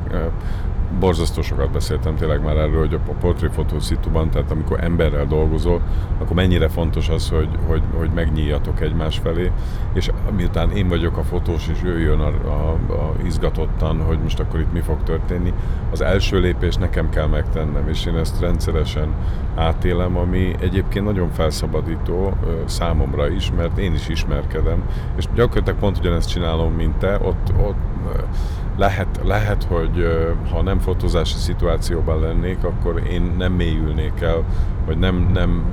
borzasztó sokat beszéltem tényleg már erről, hogy a portréfotó szituban, tehát amikor emberrel dolgozol, akkor mennyire fontos az, hogy, hogy, hogy megnyíljatok egymás felé, és miután én vagyok a fotós, és ő jön a, a, a izgatottan, hogy most akkor itt mi fog történni, az első lépés nekem kell megtennem, és én ezt rendszeresen átélem, ami egyébként nagyon felszabadító számomra is, mert én is ismerkedem, és gyakorlatilag pont ugyanezt csinálom, mint te, ott, ott lehet, lehet, hogy ha nem fotózási szituációban lennék, akkor én nem mélyülnék el, vagy nem, nem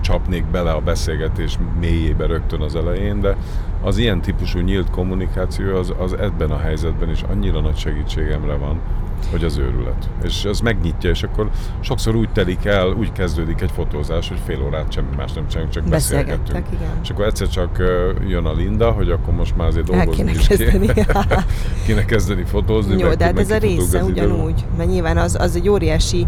csapnék bele a beszélgetés mélyébe rögtön az elején, de az ilyen típusú nyílt kommunikáció az, az ebben a helyzetben is annyira nagy segítségemre van, hogy az őrület. És az megnyitja, és akkor sokszor úgy telik el, úgy kezdődik egy fotózás, hogy fél órát semmi más nem csinálunk, csak beszélgetünk. Igen. És akkor egyszer csak jön a Linda, hogy akkor most már azért dolgozni is kezdeni. kéne kezdeni fotózni. Jó, de hát ez a része ugyanúgy, mert nyilván az, az egy óriási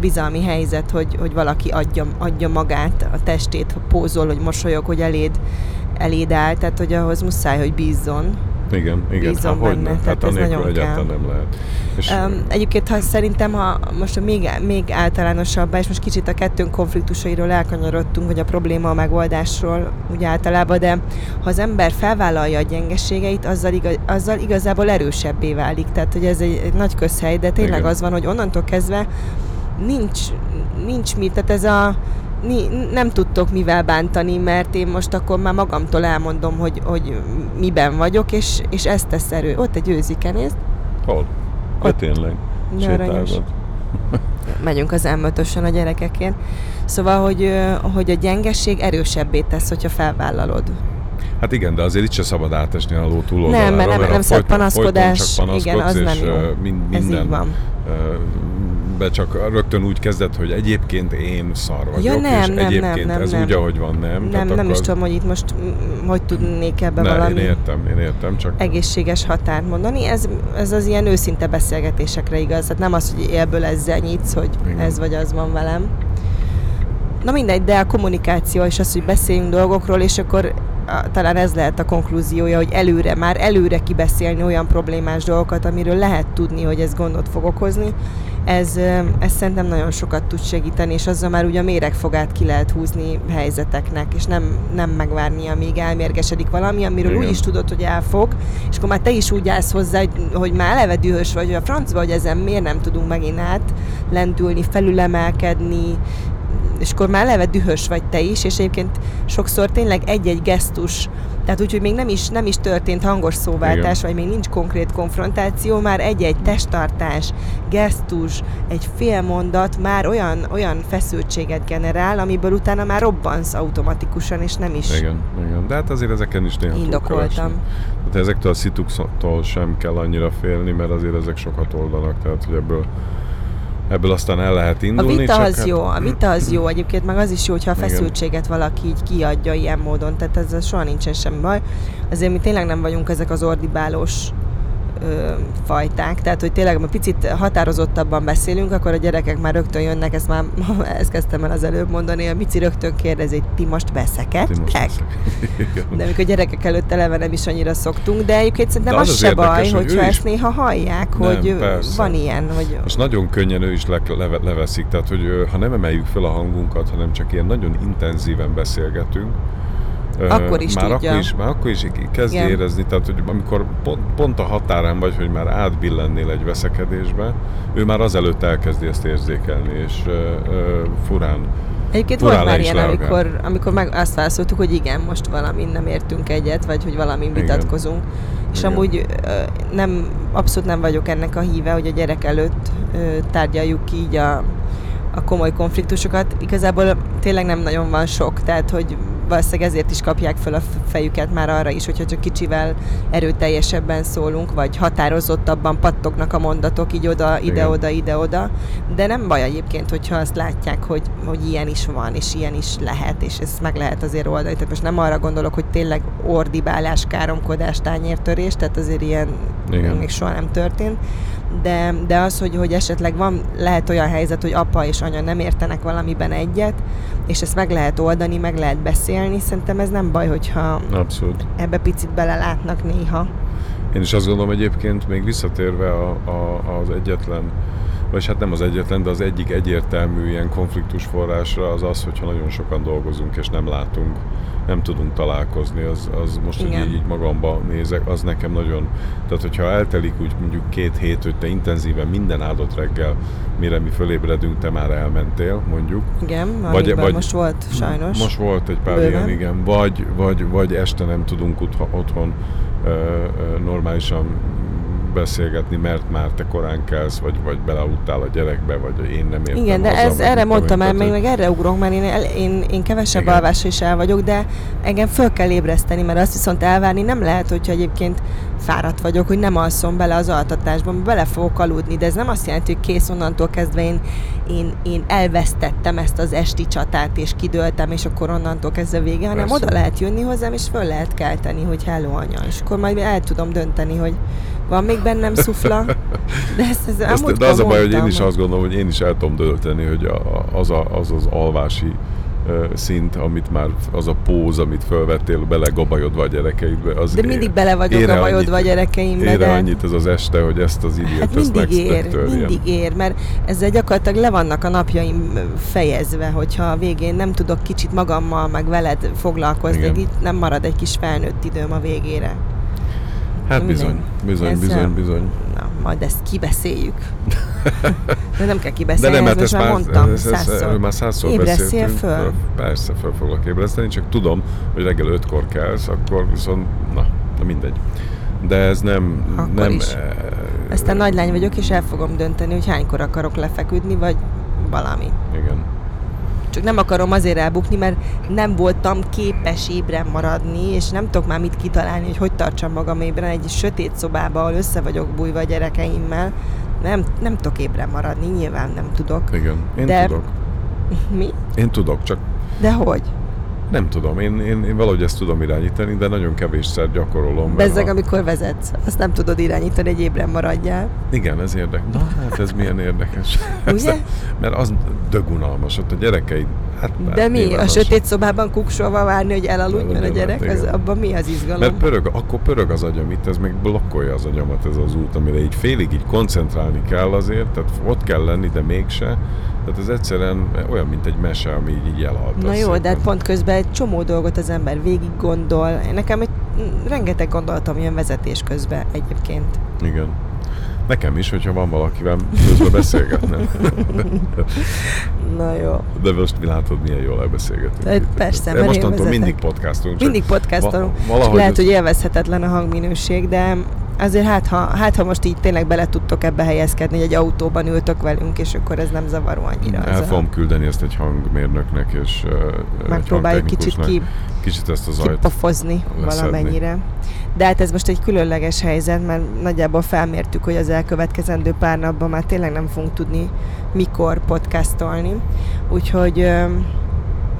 bizalmi helyzet, hogy, hogy valaki adja, adja magát, a testét, pózol, hogy mosolyog, hogy eléd, eléd áll, tehát hogy ahhoz muszáj, hogy bízzon igen, igen. Bízom ha, benne, tehát hát ez nagyon egyáltalán kell. nem lehet. És um, egyébként, ha szerintem, ha most még, még általánosabb, és most kicsit a kettőnk konfliktusairól elkanyarodtunk, vagy a probléma a megoldásról úgy általában, de ha az ember felvállalja a gyengeségeit, azzal, igaz, azzal igazából erősebbé válik. Tehát, hogy ez egy, egy nagy közhely, de tényleg Igen. az van, hogy onnantól kezdve nincs, nincs mit, tehát ez a nem tudtok mivel bántani, mert én most akkor már magamtól elmondom, hogy, hogy miben vagyok, és, és ezt tesz erő. Ott egy őzike, nézd. Hol? Ott tényleg. Megyünk az m a gyerekekért. Szóval, hogy, hogy a gyengeség erősebbé tesz, hogyha felvállalod. Hát igen, de azért itt se szabad átesni a ló túloldalára. Nem, mert nem, nem, nem szabad panaszkodás. Igen, az nem jó. Mind, minden, Ez így van be csak rögtön úgy kezdett, hogy egyébként én szar vagyok, ja, nem, és nem, egyébként nem, nem, ez nem. úgy, ahogy van, nem? Nem, nem akkor... is tudom, hogy itt most hogy tudnék ebbe ne, valami én értem, én értem, csak... egészséges határt mondani. Ez, ez az ilyen őszinte beszélgetésekre igaz. Tehát nem az, hogy élből ezzel nyitsz, hogy Igen. ez vagy az van velem. Na mindegy, de a kommunikáció és az, hogy beszéljünk dolgokról, és akkor talán ez lehet a konklúziója, hogy előre, már előre kibeszélni olyan problémás dolgokat, amiről lehet tudni, hogy ez gondot fog okozni, ez, ez szerintem nagyon sokat tud segíteni, és azzal már ugye a méregfogát ki lehet húzni helyzeteknek, és nem, nem megvárni, amíg elmérgesedik valami, amiről Igen. úgy is tudod, hogy elfog, és akkor már te is úgy állsz hozzá, hogy, hogy már eleve dühös vagy, hogy a francba, hogy ezen miért nem tudunk megint át lendülni, felülemelkedni, és akkor már eleve dühös vagy te is, és egyébként sokszor tényleg egy-egy gesztus, Tehát úgy, hogy még nem is, nem is történt hangos szóváltás, Igen. vagy még nincs konkrét konfrontáció, már egy-egy testtartás, gesztus, egy fél mondat már olyan, olyan feszültséget generál, amiből utána már robbansz automatikusan, és nem is Igen, igen. De hát azért ezeken is néha indokoltam. keresni. Hát ezektől a szituktól sem kell annyira félni, mert azért ezek sokat oldanak, tehát hogy ebből, ebből aztán el lehet A indulni. vita csak az hát- jó, a vita az jó, egyébként meg az is jó, hogyha a Igen. feszültséget valaki így kiadja ilyen módon, tehát ezzel soha nincsen semmi baj. Azért mi tényleg nem vagyunk ezek az ordibálós ö, fajták, tehát hogy tényleg, ha picit határozottabban beszélünk, akkor a gyerekek már rögtön jönnek, ezt már ezt kezdtem el az előbb mondani, a Mici rögtön kérdezi, hogy ti most veszekedtek? De amikor gyerekek előtt eleve nem is annyira szoktunk, de egyébként szerintem De az az, az se érdekes, baj, hogy hogyha ezt néha hallják, Nem, hogy persze. van ilyen, hogy És nagyon könnyen ő is le, leve, leveszik, tehát hogy ha nem emeljük fel a hangunkat, hanem csak ilyen nagyon intenzíven beszélgetünk, Akkor is már tudja. Akkor is, már akkor is kezdi Igen. érezni, tehát hogy amikor pont, pont a határán vagy, hogy már átbillennél egy veszekedésbe, ő már azelőtt elkezdi ezt érzékelni, és ö, ö, furán. Egyébként Furán volt már ilyen, amikor, amikor meg azt válaszoltuk, hogy igen, most valami nem értünk egyet, vagy hogy valami Igen. vitatkozunk. És Igen. amúgy nem, abszolút nem vagyok ennek a híve, hogy a gyerek előtt tárgyaljuk ki így a, a komoly konfliktusokat. Igazából tényleg nem nagyon van sok, tehát hogy valószínűleg ezért is kapják fel a fejüket már arra is, hogyha csak kicsivel erőteljesebben szólunk, vagy határozottabban pattognak a mondatok így oda, ide-oda, ide-oda. De nem baj egyébként, hogyha azt látják, hogy, hogy ilyen is van, és ilyen is lehet, és ezt meg lehet azért oldani. Tehát most nem arra gondolok, hogy tényleg ordibálás, káromkodás, tányértörés, tehát azért ilyen Igen. még soha nem történt. De, de az, hogy, hogy esetleg van, lehet olyan helyzet, hogy apa és anya nem értenek valamiben egyet, és ezt meg lehet oldani, meg lehet beszélni, szerintem ez nem baj, hogyha Abszolút. ebbe picit belelátnak néha. Én is azt gondolom egyébként, még visszatérve a, a, az egyetlen, vagy hát nem az egyetlen, de az egyik egyértelmű ilyen konfliktus forrásra az az, hogyha nagyon sokan dolgozunk és nem látunk, nem tudunk találkozni, az, az most, hogy Igen. így, így magamba nézek, az nekem nagyon, tehát hogyha eltelik úgy mondjuk két hét, hogy te intenzíven minden áldott reggel, mire mi fölébredünk, te már elmentél, mondjuk, Igen, Vagy- vagy, most volt sajnos. most volt egy pár Bőven. ilyen, igen. Vagy, vagy, vagy este nem tudunk otthon, otthon normálisan beszélgetni, mert már te korán kelsz, vagy, vagy belealudtál a gyerekbe, vagy én nem értem Igen, de haza, ez, erre mondtam tehát, meg, meg erre ugrok, mert én, el, én, én kevesebb Igen. alvásra is el vagyok, de engem föl kell ébreszteni, mert azt viszont elvárni nem lehet, hogyha egyébként fáradt vagyok, hogy nem alszom bele az altatásba, mert bele fogok aludni, de ez nem azt jelenti, hogy kész onnantól kezdve én, én, én elvesztettem ezt az esti csatát, és kidőltem, és akkor onnantól kezdve vége, hanem Persze. oda lehet jönni hozzám, és föl lehet kelteni, hogy hello anya, és akkor majd el tudom dönteni, hogy van még bennem szufla, de ezt, ez Azt, de az a baj, hogy én is azt gondolom, hogy én is el tudom dölteni, hogy a, a, az, a, az az alvási szint, amit már az a póz, amit felvettél belegabajodva a gyerekeidbe, az De mindig bele vagyok gabajodva a annyit- gyerekeimbe, Ére de... annyit ez az este, hogy ezt az időt, Hát ezt mindig ér, megtörjen. mindig ér, mert ezzel gyakorlatilag le vannak a napjaim fejezve, hogyha a végén nem tudok kicsit magammal, meg veled foglalkozni, Igen. itt nem marad egy kis felnőtt időm a végére. Hát bizony, bizony, Ez, bizony, bizony. Na, majd ezt kibeszéljük. De nem kell De kibeszélni, nem, ezt mert most ezt már mondtam ezt, ezt, százszor. már százszor Ébresszél beszéltünk. föl. Persze, föl foglak ébreszteni, csak tudom, hogy reggel ötkor kelsz, akkor viszont, na, na mindegy. De ez nem... Akkor nem is. eh, Aztán nagy lány vagyok, és el fogom dönteni, hogy hánykor akarok lefeküdni, vagy valami. Igen. Csak nem akarom azért elbukni, mert nem voltam képes ébren maradni, és nem tudok már mit kitalálni, hogy hogy tartsam magam ébren egy sötét szobába, ahol össze vagyok bújva a gyerekeimmel. Nem, nem tudok ébren maradni, nyilván nem tudok. Igen, én De- tudok. Mi? Én tudok, csak De hogy? Nem tudom. Én, én, én valahogy ezt tudom irányítani, de nagyon kevésszer gyakorolom. Bezzeg, ha- amikor vezetsz. Azt nem tudod irányítani, hogy ébren maradjál. Igen, ez érdekes. Na, hát ez milyen érdekes. Ugye? Mert az dögunalmas, ott a gyerekeid, hát De mi? A sötét szobában kuksolva várni, hogy elaludjon a Elaludjon, gyerek? hát Az, abban mi az izgalom? Mert pörög, akkor pörög az agyam itt, ez meg blokkolja az agyamat ez az út, amire így félig így koncentrálni kell azért, tehát ott kell lenni, de mégse. Tehát ez egyszerűen olyan, mint egy mese, ami így, így elhalt. Na jó, de hát pont közben egy csomó dolgot az ember végig gondol. Nekem egy, rengeteg gondolatom jön vezetés közben egyébként. Igen. Nekem is, hogyha van valakivel közben beszélgetnem. Na jó. De most mi látod, milyen jól elbeszélgetünk. De persze, mert Mostantól mindig podcastunk. Mindig podcastunk. valahogy lehet, ez- hogy élvezhetetlen a hangminőség, de azért hát ha, hát, ha most így tényleg bele tudtok ebbe helyezkedni, hogy egy autóban ültök velünk, és akkor ez nem zavaró annyira. El az a- fogom küldeni ezt egy hangmérnöknek, és uh, megpróbáljuk kicsit ki, kicsit ezt az zajt. kipofozni valamennyire. De hát ez most egy különleges helyzet, mert nagyjából felmértük, hogy az elkövetkezendő pár napban már tényleg nem fogunk tudni mikor podcastolni. Úgyhogy, öm,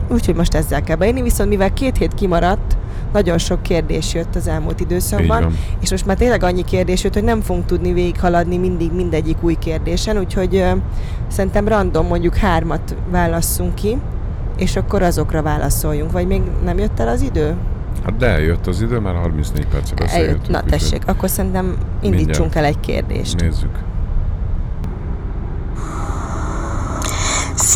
úgyhogy most ezzel kell beírni, viszont mivel két hét kimaradt, nagyon sok kérdés jött az elmúlt időszakban, és most már tényleg annyi kérdés jött, hogy nem fogunk tudni végighaladni mindig mindegyik új kérdésen, úgyhogy ö, szerintem random mondjuk hármat válasszunk ki, és akkor azokra válaszoljunk. Vagy még nem jött el az idő? Hát de eljött az idő, már 34 perce Eljött. beszélgetünk. Na úgyhogy tessék, akkor szerintem indítsunk Mindjárt. el egy kérdést. Nézzük.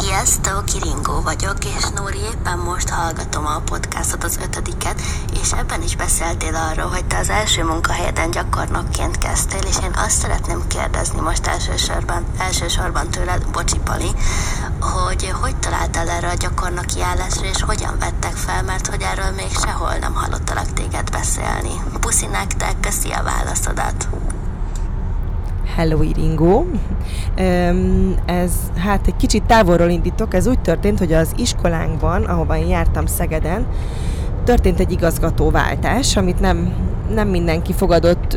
Sziasztok, Kiringó vagyok, és Nóri éppen most hallgatom a podcastot az ötödiket, és ebben is beszéltél arról, hogy te az első munkahelyeden gyakornokként kezdtél, és én azt szeretném kérdezni most elsősorban, elsősorban tőled, bocsi Pali, hogy hogy találtál erre a gyakornoki állásra, és hogyan vettek fel, mert hogy erről még sehol nem hallottalak téged beszélni. Puszi nektek, köszi a válaszodat! Hello Iringo. Öm, Ez, hát egy kicsit távolról indítok. Ez úgy történt, hogy az iskolánkban, ahova én jártam Szegeden, történt egy igazgatóváltás, amit nem, nem mindenki fogadott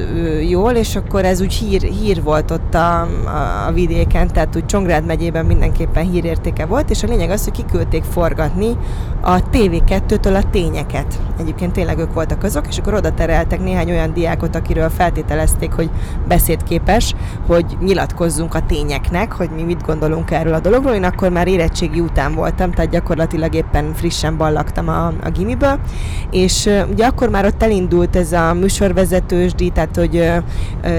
jól, és akkor ez úgy hír, hír volt ott a, a, a vidéken, tehát úgy Csongrád megyében mindenképpen hírértéke volt, és a lényeg az, hogy kiküldték forgatni a TV2-től a tényeket. Egyébként tényleg ők voltak azok, és akkor oda tereltek néhány olyan diákot, akiről feltételezték, hogy beszédképes, hogy nyilatkozzunk a tényeknek, hogy mi mit gondolunk erről a dologról. Én akkor már érettségi után voltam, tehát gyakorlatilag éppen frissen ballagtam a, a gimiből, és ugye akkor már ott elindult ez a műsorvezetős díj, tehát hogy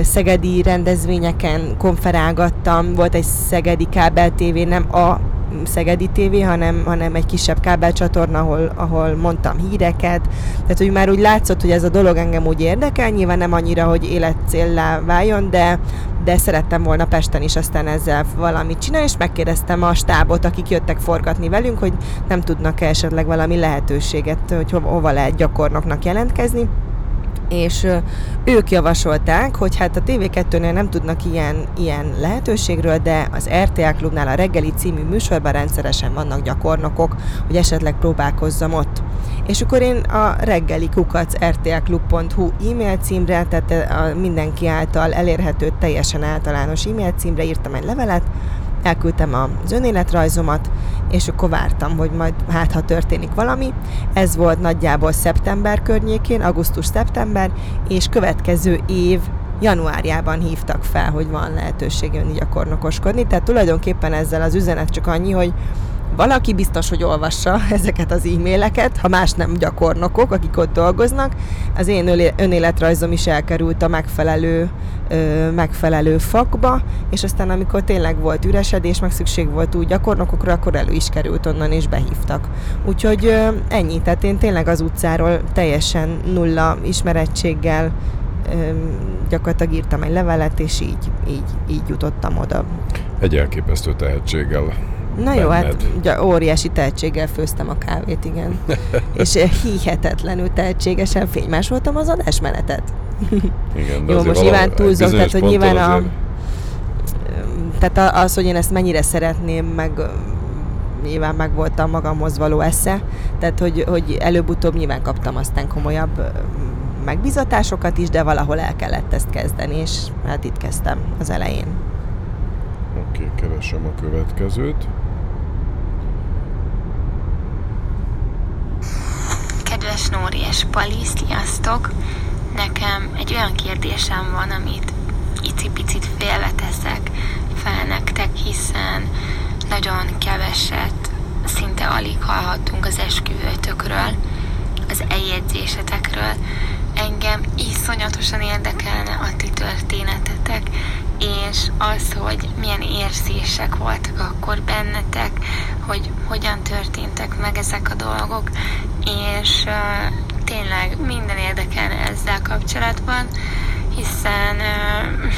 szegedi rendezvényeken konferálgattam, volt egy szegedi kábel TV, nem a Szegedi TV, hanem, hanem egy kisebb kábelcsatorna, ahol, ahol mondtam híreket. Tehát, hogy már úgy látszott, hogy ez a dolog engem úgy érdekel, nyilván nem annyira, hogy életcéllá váljon, de, de szerettem volna Pesten is aztán ezzel valamit csinálni, és megkérdeztem a stábot, akik jöttek forgatni velünk, hogy nem tudnak-e esetleg valami lehetőséget, hogy ho- hova lehet gyakornoknak jelentkezni és ők javasolták, hogy hát a TV2-nél nem tudnak ilyen, ilyen lehetőségről, de az RTL Klubnál a reggeli című műsorban rendszeresen vannak gyakornokok, hogy esetleg próbálkozzam ott. És akkor én a reggeli kukac rtlklub.hu e-mail címre, tehát a mindenki által elérhető teljesen általános e-mail címre írtam egy levelet, elküldtem az önéletrajzomat, és akkor vártam, hogy majd hát, ha történik valami. Ez volt nagyjából szeptember környékén, augusztus-szeptember, és következő év januárjában hívtak fel, hogy van lehetőség jönni gyakornokoskodni. Tehát tulajdonképpen ezzel az üzenet csak annyi, hogy valaki biztos, hogy olvassa ezeket az e-maileket, ha más nem gyakornokok, akik ott dolgoznak. Az én önéletrajzom is elkerült a megfelelő, ö, megfelelő fakba, és aztán amikor tényleg volt üresedés, meg szükség volt új gyakornokokra, akkor elő is került onnan, és behívtak. Úgyhogy ö, ennyi, tehát én tényleg az utcáról teljesen nulla ismerettséggel gyakorlatilag írtam egy levelet, és így, így, így jutottam oda. Egy elképesztő tehetséggel. Na jó, hát benned. ugye, óriási tehetséggel főztem a kávét, igen. És eh, hihetetlenül tehetségesen fénymásoltam az adásmenetet. Igen, de Jó, most nyilván bizonyos tehát, hogy nyilván a- Tehát az, hogy én ezt mennyire szeretném, meg nyilván meg voltam magamhoz való esze, tehát hogy, hogy előbb-utóbb nyilván kaptam aztán komolyabb megbizatásokat is, de valahol el kellett ezt kezdeni, és hát itt kezdtem az elején. Oké, keresem a következőt. Kedves Nóri és Pali, sziasztok! Nekem egy olyan kérdésem van, amit icipicit félveteszek fel nektek, hiszen nagyon keveset, szinte alig hallhattunk az esküvőtökről, az eljegyzésetekről. Engem iszonyatosan érdekelne a ti történetetek, és az, hogy milyen érzések voltak akkor bennetek, hogy hogyan történtek meg ezek a dolgok, és uh, tényleg minden érdekelne ezzel kapcsolatban, hiszen uh,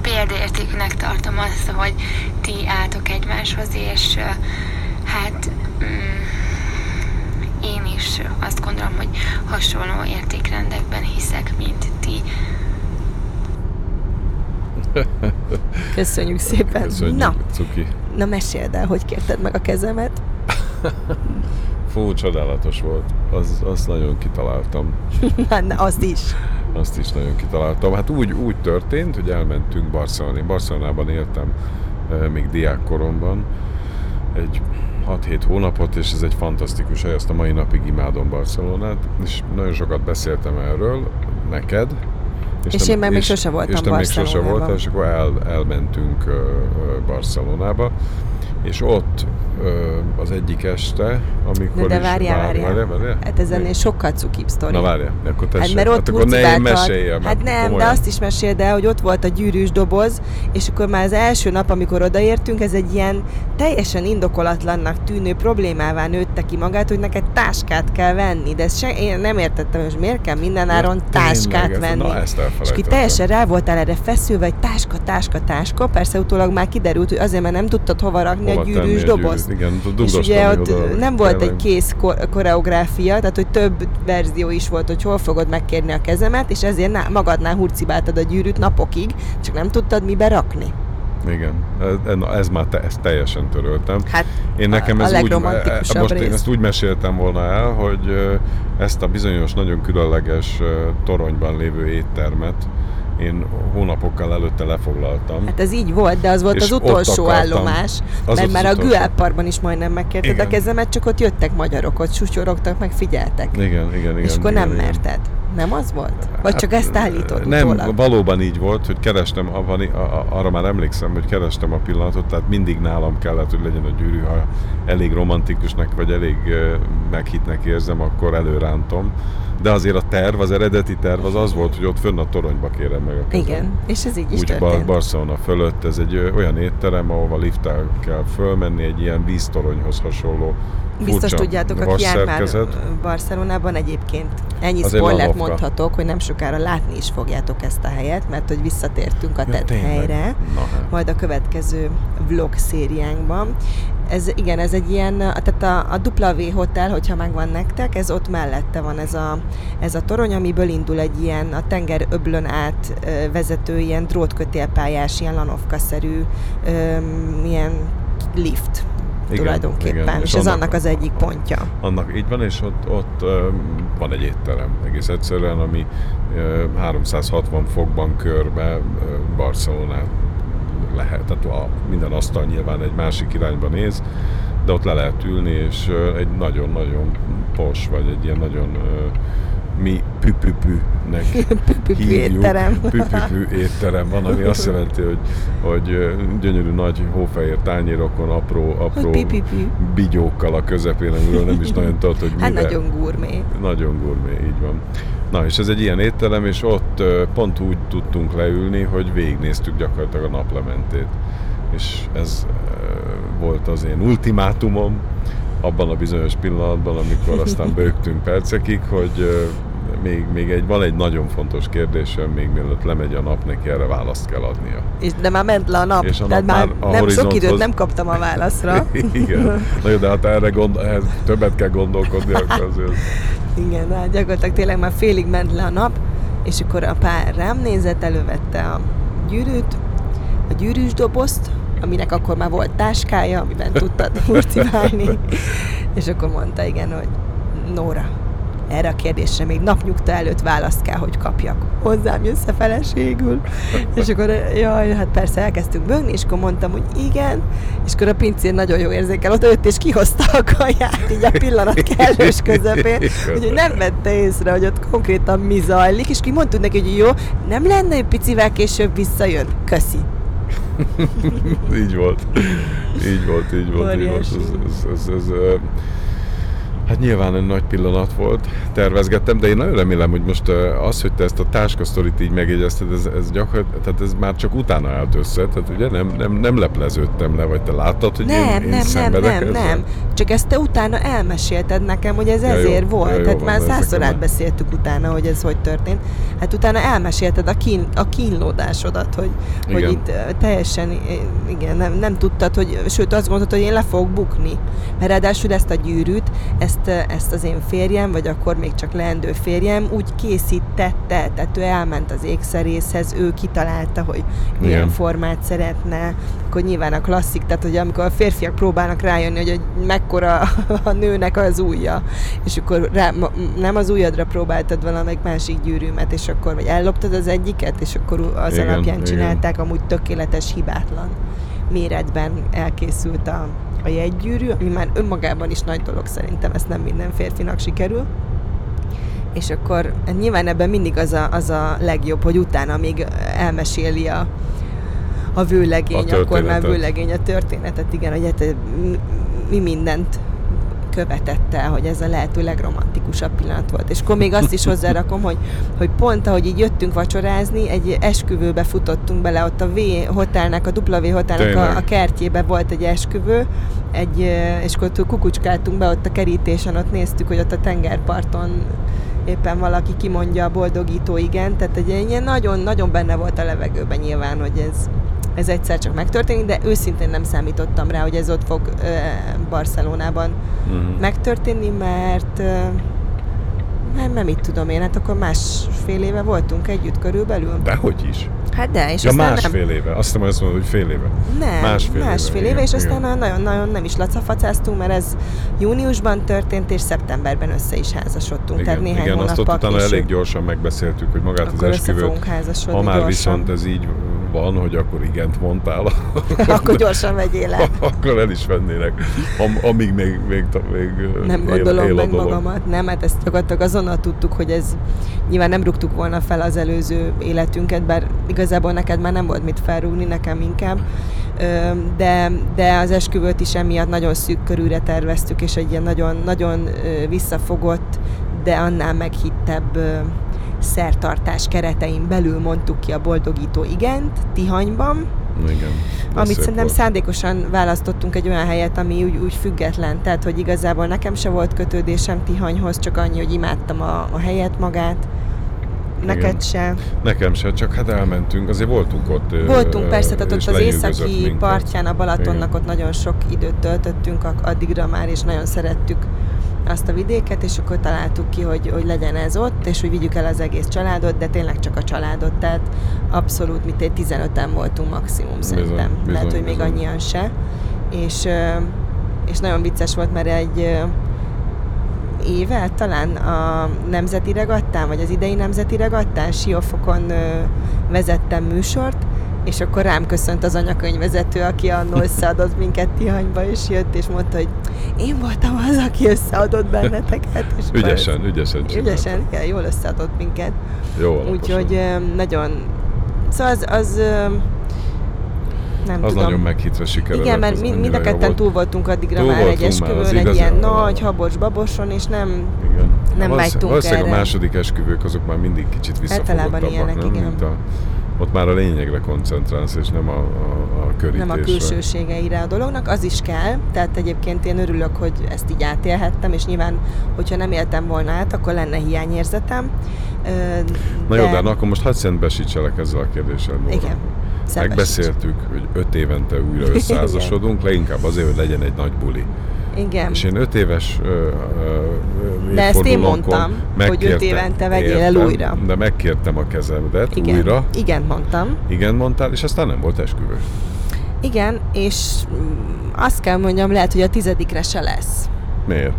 példaértékűnek tartom azt, hogy ti álltok egymáshoz, és hát mm, én is azt gondolom, hogy hasonló értékrendekben hiszek, mint ti. Köszönjük szépen. Köszönjük, Na, Cuki. na meséld el, hogy kérted meg a kezemet. Fú, csodálatos volt. Az, azt nagyon kitaláltam. Na, na, azt is. Azt is nagyon kitaláltam. Hát úgy, úgy történt, hogy elmentünk Barcelonában. Én Barcelonában éltem eh, még diákkoromban. Egy 6-7 hónapot, és ez egy fantasztikus hely, ezt a mai napig imádom Barcelonát, és nagyon sokat beszéltem erről neked. És én meg még sose voltam És te még sose voltál, és akkor el, elmentünk Barcelonába, és ott az egyik este, amikor De, de is... várjál, vár- várjál. várjál, várjál. Hát ez ennél sokkal cukibb sztori. Na várjál, akkor tessék. Hát mert ott hát akkor ne én meséljem. Hát nem, komolyan. de azt is meséld el, hogy ott volt a gyűrűs doboz, és akkor már az első nap, amikor odaértünk, ez egy ilyen teljesen indokolatlannak tűnő problémává nőtte ki magát, hogy neked táskát kell venni. De ezt se, én nem értettem, hogy miért kell minden áron Ja, táskát ez- venni. Na, ezt és ki teljesen rá voltál erre feszülve, hogy táska, táska, táska. Persze utólag már kiderült, hogy azért, mert nem tudtad hova rakni Hova a gyűrűs dobozt. Gyűrűt? Igen, És ugye ott oda, nem volt egy kész ko- koreográfia, tehát hogy több verzió is volt, hogy hol fogod megkérni a kezemet, és ezért ná- magadnál hurcibáltad a gyűrűt napokig, csak nem tudtad mibe rakni. Igen, ez, na, ez már te, ezt teljesen töröltem. Hát Én nekem a, ez a úgy, legromantikusabb most rész. én ezt úgy meséltem volna el, hogy ezt a bizonyos, nagyon különleges toronyban lévő éttermet én hónapokkal előtte lefoglaltam. Hát ez így volt, de az volt az utolsó állomás. Az mert már az a utolsó. Güell Parkban is majdnem megkérted Igen. a kezemet, csak ott jöttek magyarok, ott susyorogtak, meg figyeltek. Igen, igen, igen. és akkor igen, nem igen. merted. Nem az volt? Vagy Hát, csak ezt állítod Nem, utólag? valóban így volt, hogy kerestem, arra már emlékszem, hogy kerestem a pillanatot, tehát mindig nálam kellett, hogy legyen a gyűrű, ha elég romantikusnak, vagy elég meghitnek érzem, akkor előrántom. De azért a terv, az eredeti terv az az volt, hogy ott fönn a toronyba kérem meg a kezem. Igen, és ez így is Úgy történt. Barcelona fölött, ez egy olyan étterem, ahova lifttel kell fölmenni, egy ilyen víztoronyhoz hasonló Biztos tudjátok, aki jár már. Barcelonában egyébként. Ennyi spoilert mondhatok, hogy nem sokára látni is fogjátok ezt a helyet, mert hogy visszatértünk a Ja, tett tényleg? helyre, Na hát. majd a következő vlog szériánkban. Ez, igen, ez egy ilyen, tehát a, a W Hotel, hogyha megvan nektek, ez ott mellette van ez a, ez a torony, amiből indul egy ilyen a tenger öblön át vezető ilyen drótkötélpályás, ilyen lanovka-szerű öm, ilyen lift Igen, tulajdonképpen, igen. és, És ez annak- annak az egyik pontja. Annak így van, és ott, ott ö, van egy étterem egész egyszerűen, ami ö, 360 fokban körbe ö, Barcelonát lehet, tehát a, minden asztal nyilván egy másik irányba néz, de ott le lehet ülni, és egy nagyon-nagyon pos, vagy egy ilyen nagyon mi püpüpűnek Püpüpű étterem. Püpüpű étterem van, ami azt jelenti, hogy, hogy gyönyörű nagy hófehér tányérokon apró, apró pipipű. bigyókkal a közepén, amiről nem is nagyon tudod, hogy Hát mivel. nagyon gurmé. Nagyon gurmé, így van. Na, és ez egy ilyen étterem, és ott pont úgy tudtunk leülni, hogy végignéztük gyakorlatilag a naplementét. És ez volt az én ultimátumom abban a bizonyos pillanatban, amikor aztán bőgtünk percekig, hogy még, még egy, van egy nagyon fontos kérdésem, még mielőtt lemegy a nap, neki erre választ kell adnia. És, de már ment le a nap, És a tehát nap már, a nem sok horizonthoz- időt nem kaptam a válaszra. Igen. Na jó, de hát erre gond, többet kell gondolkodni, akkor azért Igen, hát gyakorlatilag tényleg már félig ment le a nap, és akkor a pár rám nézett, elővette a gyűrűt, a gyűrűs dobozt, aminek akkor már volt táskája, amiben tudtad hurciválni, és akkor mondta igen, hogy Nóra, erre a kérdésre még napnyugta előtt választ kell, hogy kapjak. Hozzám jössz feleségül. És akkor, jaj, hát persze elkezdtünk bőgni, és akkor mondtam, hogy igen, és akkor a pincér nagyon jó érzékel, oda jött, és kihozta a kaját, így a pillanat kellős közepén, úgyhogy nem vette észre, hogy ott konkrétan mi zajlik, és ki mondtuk neki, hogy jó, nem lenne, hogy picivel később visszajön. Köszi. így volt. Így volt, így volt, így volt. Ez, ez, ez, ez, Hát nyilván egy nagy pillanat volt, tervezgettem, de én nagyon remélem, hogy most az, hogy te ezt a táskasztorit így megjegyezted, ez, ez gyakorlatilag, tehát ez már csak utána állt össze, tehát ugye nem, nem, nem lepleződtem le, vagy te láttad, hogy Nem, én, én nem, nem, nem, nem. Csak ezt te utána elmesélted nekem, hogy ez Ja, jó. ezért volt. Ja, jó Tehát van, már százszor átbeszéltük utána, hogy ez hogy történt. Hát utána elmesélted a, kín, a kínlódásodat, hogy, hogy itt teljesen, igen, nem, nem tudtad, hogy, sőt azt gondoltad, hogy én le fogok bukni. Mert ráadásul ezt a gyűrűt, ezt, ö, ezt az én férjem, vagy akkor még csak leendő férjem úgy készítette, tehát ő elment az ékszerészhez, ő kitalálta, hogy milyen Igen. formát szeretne, akkor nyilván a klasszik, tehát hogy amikor a férfiak próbálnak rájönni, hogy, hogy mekkora a nőnek az ujja, és akkor rá, nem az ujjadra próbáltad valamelyik másik gyűrűmet, és akkor vagy elloptad az egyiket, és akkor az Igen, alapján igen. csinálták, amúgy tökéletes, hibátlan méretben elkészült a, a jegygyűrű, ami már önmagában is nagy dolog szerintem, ezt nem minden férfinak sikerül. És akkor nyilván ebben mindig az a, az a legjobb, hogy utána még elmeséli a, a vőlegény, A akkor már vőlegény a történetet, igen, hogy hát mi mindent követett el, hogy ez a lehető legromantikusabb pillanat volt. És akkor még azt is hozzárakom, hogy, hogy pont ahogy így jöttünk vacsorázni, egy esküvőbe futottunk bele, ott a V hotelnek, a W hotelnek Tényleg. a, a kertjébe volt egy esküvő, egy, és akkor kukucskáltunk be ott a kerítésen, ott néztük, hogy ott a tengerparton éppen valaki kimondja a boldogító igen, tehát egy ilyen nagyon-nagyon benne volt a levegőben nyilván, hogy ez, ez egyszer csak megtörténik, de őszintén nem számítottam rá, hogy ez ott fog ö, Barcelonában Mhm. megtörténni, mert ö, nem, nem mit tudom én, hát akkor másfél éve voltunk együtt körülbelül. Dehogy is. Hát de, és Ja, aztán másfél nem. éve. Azt hiszem, azt mondod, hogy fél éve. Nem, Másfél éve, másfél éve, igen, és aztán igen. nagyon-nagyon nem is lacafacáztunk, mert ez júniusban történt, és szeptemberben össze is házasodtunk. tehát néhány igen azt ott utána később. elég gyorsan megbeszéltük, hogy magát Akkor az esküvőt, ha már gyorsan. viszont ez így van, hogy akkor igent mondtál, akkor gyorsan vegyél el. akkor el is vennének, am, amíg még, még, még Nem él, gondolom él meg dolog. magamat, nem, hát ezt gyakorlatilag azonnal tudtuk, hogy ez nyilván nem rúgtuk volna fel az előző életünket, bár igazából neked már nem volt mit felrúgni, nekem inkább, de, de az esküvőt is emiatt nagyon szűk körülre terveztük, és egy ilyen nagyon, nagyon visszafogott, de annál meghittebb szertartás keretein belül mondtuk ki a boldogító igent Tihanyban, Igen. amit szerintem volt. szándékosan választottunk egy olyan helyet, ami úgy, úgy független, tehát hogy igazából nekem se volt kötődésem Tihanyhoz, csak annyi, hogy imádtam a, a helyet magát, neked Igen. se. Nekem se, csak hát elmentünk, azért voltunk ott. Voltunk persze, tehát ott az északi minket. partján, a Balatonnak Igen. ott nagyon sok időt töltöttünk addigra már, és nagyon szerettük azt a vidéket, és akkor találtuk ki, hogy, hogy legyen ez ott, és hogy vigyük el az egész családot, de tényleg csak a családot, tehát abszolút, mint egy 15-en voltunk maximum Bizony, szerintem. bizony, Lehet, hogy még bizony. annyian se. És, és nagyon vicces volt, mert egy éve talán a Nemzeti Regattán, vagy az idei Nemzeti Regattán Siófokon vezettem műsort, és akkor rám köszönt az anyakönyvvezető, aki annól összeadott minket Tihanyba, és jött, és mondta, hogy én voltam az, aki összeadott benneteket. És Ügyesen, ügyesen ez- csinálta. Ügyesen, igen, jól összeadott minket. Jó. Úgyhogy nagyon... Szóval az, az nem Az tudom. nagyon meghitre sikeredett. Igen, mert az mind, a ketten túl voltunk addigra Túl már egy az esküvőn, egy ilyen nagy habos-baboson, és nem... Igen. Nem vágytunk Valószínűleg erre. a második esküvők azok már mindig kicsit visszafogottabbak, ilyenek, nem? igen. Mint a, ott már a lényegre koncentrálsz, és nem a, a, a körítésre. nem a külsőségeire a dolognak, az is kell, tehát egyébként én örülök, hogy ezt így átélhettem, és nyilván, hogyha nem éltem volna át, akkor lenne hiányérzetem. Ö, Na jó, de na, akkor most hadd szentbesítselek ezzel a kérdéssel. Nóra. Igen. Megbeszéltük, hogy öt évente újra összeházasodunk, leginkább azért, hogy legyen egy nagy buli. Igen. És én öt éves ö, ö, De ezt én mondtam, hogy öt évente vegyél el Értem, újra. De megkértem a kezemet Igen. újra. Igen, mondtam. Igen, mondtál, és aztán nem volt esküvő. Igen, és mm, azt kell mondjam, lehet, hogy a tizedikre se lesz. Miért?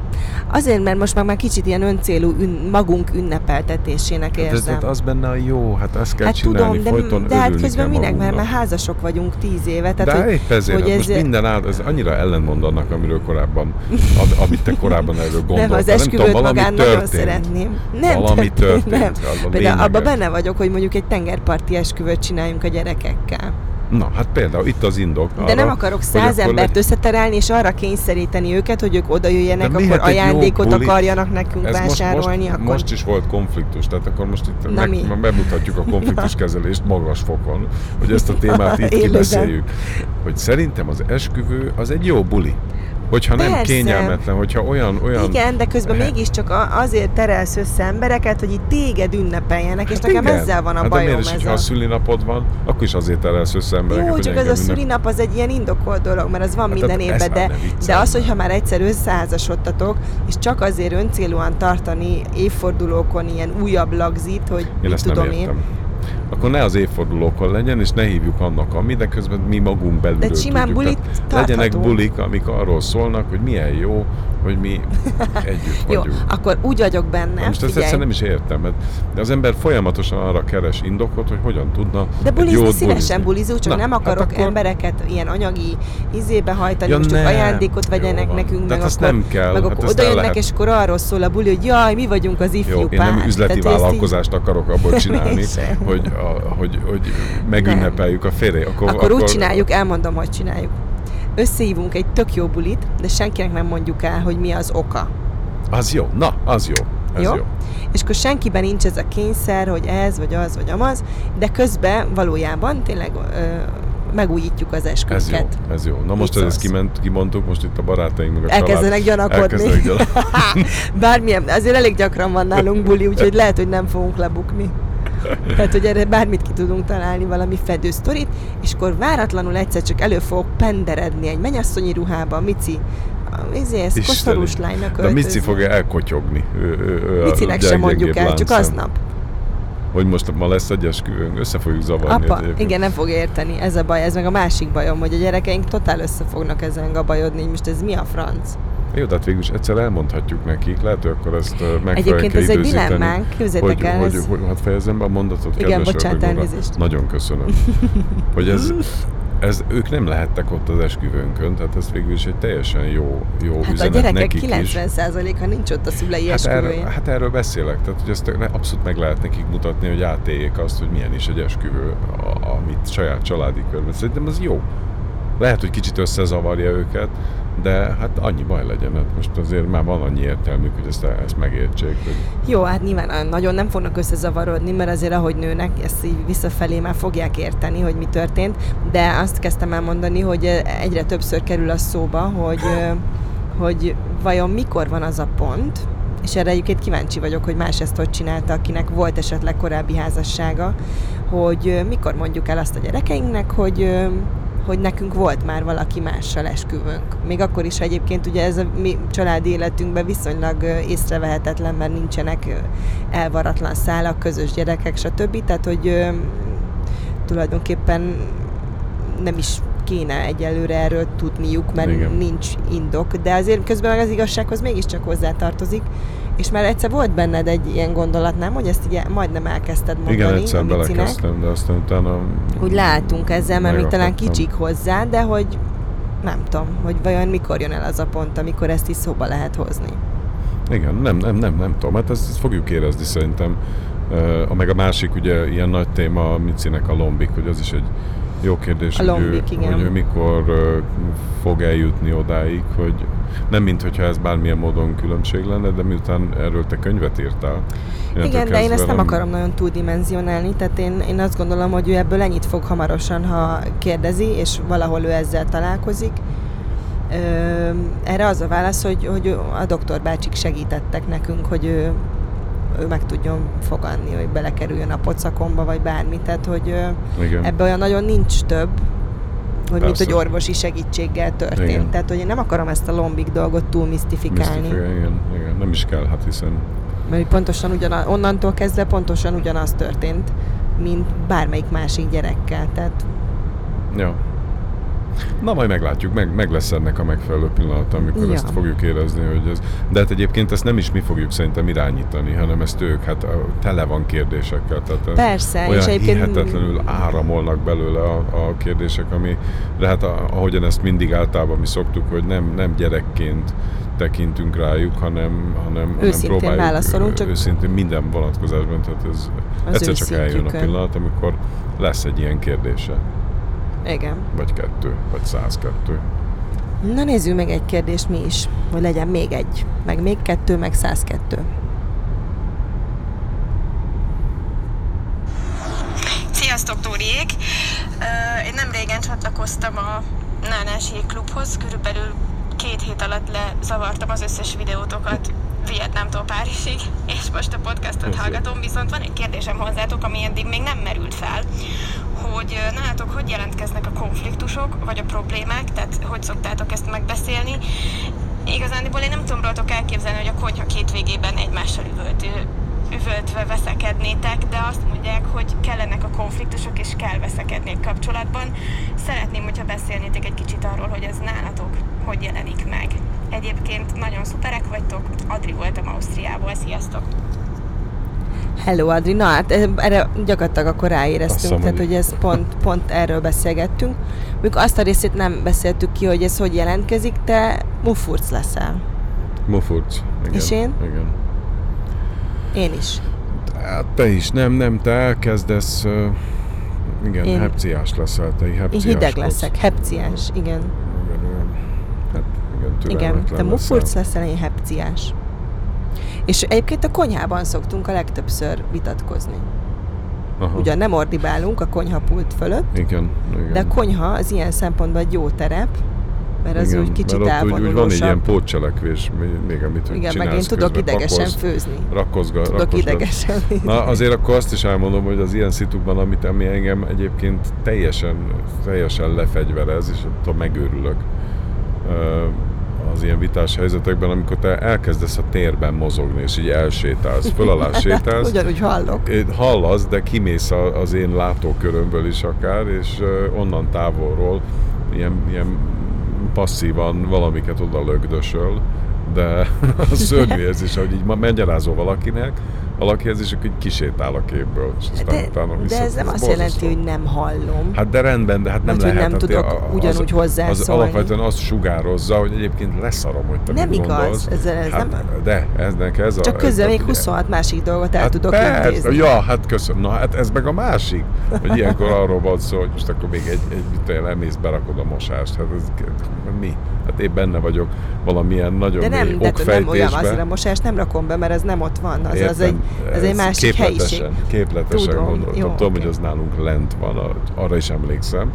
Azért, mert most már, már kicsit ilyen öncélú ün, magunk ünnepeltetésének Hát ez, érzem. hát az benne a jó, hát ezt kell Hát csinálni, tudom, de, folyton de hát örülni közben minek, mert már házasok vagyunk tíz éve. Tehát, de hogy, épp ezért, hogy hát ez, most minden áll, ez annyira ellentmond annak, amiről korábban, am- amit te korábban erről gondoltál. nem, az nem esküvőt tudom, valami magán nagyon történt. szeretném. Nem Valami történt, Nem. a Például abban benne vagyok, hogy mondjuk egy tengerparti esküvőt csináljunk a gyerekekkel. Na, hát például itt az indok. De arra, nem akarok száz embert legy- összeterelni, és arra kényszeríteni őket, hogy ők oda jöjjenek, De akkor ajándékot buli- akarjanak nekünk Ez most, vásárolni, most, akkor... most is volt konfliktus, tehát akkor most itt Na meg, mi? bemutatjuk a konfliktuskezelést magas fokon, hogy ezt a témát itt kibeszéljük. Hogy szerintem az esküvő az egy jó buli. Hogyha nem Persze. kényelmetlen, hogyha olyan... olyan Igen, de közben He- mégiscsak azért terelsz össze embereket, hogy itt téged ünnepeljenek, és Hát nekem igen. ezzel van a hát de bajom miért is, hogyha a szülinapod van, akkor is azért elelsz össze embereket, Jó, csak az a szülinap az egy ilyen indokolt dolog, mert az van Hát minden évben, de, de az, hogyha már egyszer összeházasodtatok, és csak azért öncélúan tartani évfordulókon ilyen újabb lagzit, hogy Én mit tudom nem én. Akkor ne az évfordulókon legyen, és ne hívjuk annak, ami, de közben mi magunk belülről De simán tudjuk. legyenek bulik, amik arról szólnak, hogy milyen jó, hogy mi együtt Jó, vagyunk. akkor úgy vagyok benne, Na most ezt egyszerűen nem is értem, mert de az ember folyamatosan arra keres indokot, hogy hogyan tudna De bulizni jót szívesen bulizunk, csak Na, nem hát akarok akkor- embereket ilyen anyagi izébe hajtani, Ja, most nem. ajándékot Jó vegyenek van. nekünk, meg Tehát azt akkor, nem kell, meg hát akkor ezt oda jönnek, lehet. és akkor arról szól a buli, hogy jaj, mi vagyunk az ifjú Jó, én pár. nem üzleti ezt így- vállalkozást akarok abból csinálni, Én hogy, a, hogy, hogy megünnepeljük a férj. Akkor, Akkor, úgy csináljuk, elmondom, hogy csináljuk. Összehívunk egy tök jó bulit, de senkinek nem mondjuk el, hogy mi az oka. Az jó, na, az jó. Ez jó. jó? És akkor senkiben nincs ez a kényszer, hogy ez, vagy az, vagy amaz, de közben valójában tényleg ö, megújítjuk az Ez jó, ez jó. Na most ezt kiment, kimondtuk, most itt a barátaink meg a Elkezdenek család. gyanakodni. Gyanakodni. Bármilyen, azért elég gyakran van nálunk buli, úgyhogy lehet, hogy nem fogunk lebukni. Tehát, hogy erre bármit ki tudunk találni, valami fedősztorit, és akkor váratlanul egyszer csak elő fogok penderedni egy mennyasszonyi ruhában, Mici, izé, ez koszorús lánynak De Mici fogja elkotyogni. Ő, ő, ő Micinek sem mondjuk el, csak aznap. Hogy most ma lesz egy esküvőnk, össze fogjuk zavarni. Apa, egyébként. igen, nem fog érteni, ez a baj, ez meg a másik bajom, hogy a gyerekeink totál össze fognak ezen gabajodni, most ez mi a franc. Jó, tehát végül is egyszer elmondhatjuk nekik, lehet, hogy akkor ezt megfelelően Egyébként ez egy dilemmánk, képzeljétek hogy, el, hogy, ez- hogy, hát fejezzem be a mondatot, Igen, bocsánat, elnézést. Nagyon köszönöm. hogy ez, ez, ők nem lehettek ott az esküvőnkön, tehát ez végül is egy teljesen jó, jó Hát a üzenet gyerekek nekik is. 90%-a nincs ott a szülei Hát esküvőjén. erről, hát erről beszélek, tehát hogy ezt abszolút meg lehet nekik mutatni, hogy átéljék azt, hogy milyen is egy esküvő, a- amit saját családi körben. Szerintem az jó. Lehet, hogy kicsit összezavarja őket, de hát annyi baj legyen, hát most azért már van annyi értelmük, hogy ezt, ezt megértsék. Hogy Jó, hát nyilván nagyon nem fognak összezavarodni, mert azért ahogy nőnek, ezt így visszafelé már fogják érteni, hogy mi történt, de azt kezdtem el mondani, hogy egyre többször kerül a szóba, hogy, hogy vajon mikor van az a pont, és erre egyébként kíváncsi vagyok, hogy más ezt hogy csinálta, akinek volt esetleg korábbi házassága, hogy mikor mondjuk el azt a gyerekeinknek, hogy hogy nekünk volt már valaki mással esküvőnk. Még akkor is, egyébként ugye ez a mi családi életünkben viszonylag észrevehetetlen, mert nincsenek elvaratlan szálak, közös gyerekek, stb. Tehát, hogy tulajdonképpen nem is kéne egyelőre erről tudniuk, mert. Igen. nincs indok, de azért közben meg az igazsághoz mégiscsak hozzátartozik, és már egyszer volt benned egy ilyen gondolat, nem? Hogy ezt így majdnem elkezdted mondani igen, egyszer belekezdtem, de aztán utána... Úgy látunk ezzel, mert még talán kicsik hozzá, de hogy nem tudom, hogy vajon mikor jön el az a pont, amikor ezt is szóba lehet hozni. Igen, nem, nem, nem, nem tudom, hát ezt, ezt fogjuk érezni szerintem. Uh, meg a másik ugye ilyen nagy téma a Micinek a lombik, hogy az is egy jó kérdés, A hogy, ő, hogy ő mikor fog eljutni odáig, hogy nem mint hogyha ez bármilyen módon különbség lenne, de miután erről te könyvet írtál. Igen, de én ezt nem akarom nagyon túldimenzionálni, tehát én, én azt gondolom, hogy ő ebből ennyit fog hamarosan, ha kérdezi, és valahol ő ezzel találkozik. Ö, erre az a válasz, hogy, hogy a doktor bácsik segítettek nekünk, hogy ő, ő meg tudjon fogadni, hogy belekerüljön a pocakomba, vagy bármi. Tehát, hogy Igen. ebben olyan nagyon nincs több, hogy mint Persze. hogy orvosi segítséggel történt. Igen. Tehát, hogy én nem akarom ezt a lombik dolgot túl misztifikálni. Misztifika, igen, igen, nem is kell, hát hiszen Mert pontosan ugyanaz, onnantól kezdve pontosan ugyanaz történt, mint bármelyik másik gyerekkel. Tehát Ja. Na majd meglátjuk, meg, meg lesz ennek a megfelelő pillanat, amikor Ja. ezt fogjuk érezni, hogy ez... De hát egyébként ezt nem is mi fogjuk szerintem irányítani, hanem ezt ők, hát tele van kérdésekkel. Tehát persze, olyan és egyébként hihetetlenül áramolnak belőle a, a kérdések, ami, de hát a, ahogyan ezt mindig általában mi szoktuk, hogy nem, nem gyerekként tekintünk rájuk, hanem, hanem, hanem Őszintén próbáljuk válaszolunk, csak- őszintén minden vonatkozásban, tehát ez egyszer csak eljön a pillanat, amikor lesz egy ilyen kérdése. Igen. Vagy kettő, vagy 102. Na nézzük meg egy kérdést mi is, hogy legyen még egy, meg még kettő, meg 102. Sziasztok, Tóriék! Ö, Én nem régen csatlakoztam a Nánási klubhoz, körülbelül két hét alatt lezavartam az összes videótokat Vietnámtól Párizsig, és most a podcastot hallgatom, viszont van egy kérdésem hozzátok, ami eddig még nem merült fel, hogy nálatok hogy jelentkeznek a konfliktusok, vagy a problémák, tehát hogy szoktátok ezt megbeszélni. Igazándiból én nem tudom rólatok elképzelni, hogy a konyha két végében egymással üvöltő, üvöltve veszekednétek, de azt mondják, hogy kellenek a konfliktusok, és kell veszekedni egy kapcsolatban. Szeretném, hogyha beszélnétek egy kicsit arról, hogy ez nálatok hogy jelenik meg. Egyébként nagyon szuperek vagytok, Adri voltam Ausztriából, sziasztok! Hello Adri, na hát eh, erre gyakorlatilag akkor ráéreztünk, hiszem, tehát hogy- ez pont, pont erről beszélgettünk. Mondjuk azt a részét nem beszéltük ki, hogy ez hogy jelentkezik, te mufurc leszel. Mufurc. Igen. És én? Igen. Én is. Hát te is, nem, nem, te elkezdesz, uh, igen, Én- én, hepciás leszel, te Én hepciás hideg leszek, hepciás, igen. Igen, igen. Hát igen, Igen, te mufurc leszel, én hepciás. És egyébként a konyhában szoktunk a legtöbbször vitatkozni. Aha. Ugyan nem ordibálunk a konyhapult fölött, Igen, igen. de a konyha az ilyen szempontból egy jó terep, mert az igen, úgy kicsit mert ott úgy, úgy van egy ilyen pótcselekvés, még amit Igen, meg én tudok közben, idegesen pakolsz, főzni. Rakkozga, Tudok rakkozgat. idegesen. Na azért akkor azt is elmondom, hogy az ilyen szitukban, amit ami engem egyébként teljesen, teljesen lefegyverez, és attól megőrülök ö, az ilyen vitás helyzetekben, amikor te elkezdesz a térben mozogni, és így elsétálsz, föl alá sétálsz, Ugyanúgy hallok. Hallasz, de kimész az én látókörömből is akár, és onnan távolról ilyen, ilyen passzívan valamiket oda lögdösöl, de a szörnyű érzés, hogy így ma magyarázol valakinek, valakihez, és akkor így kisétál a képből. És aztán De, utána de vissza- ez nem azt borzasztó. jelenti, hogy nem hallom. Hát de rendben, de hát nem Vagy lehet. nem hát tudok a- ugyanúgy Az hozzászólni. alapvetően azt sugározza, hogy egyébként leszarom, hogy te Nem igaz, gondolsz. ez- ez hát, nem- De, eznek ez a... Csak ez közben még ugye- 26 másik dolgot el hát tudok persze, intézni. Ja, hát köszönöm. Na hát ez meg a másik, hogy ilyenkor arról van szó, hogy most akkor még egy, egy mit tudom, elmész, berakod a mosást. Hát ez mi? Hát én benne vagyok valamilyen nagyon De nem, mély de nem olyan azért a mosást nem rakom be, mert ez nem ott van. Az, az, egy, ez egy ez másik képletesen, helyiség. Képletesen Tudom, gondoltam. jó, Tudom, oké. hogy az nálunk lent van, arra is emlékszem.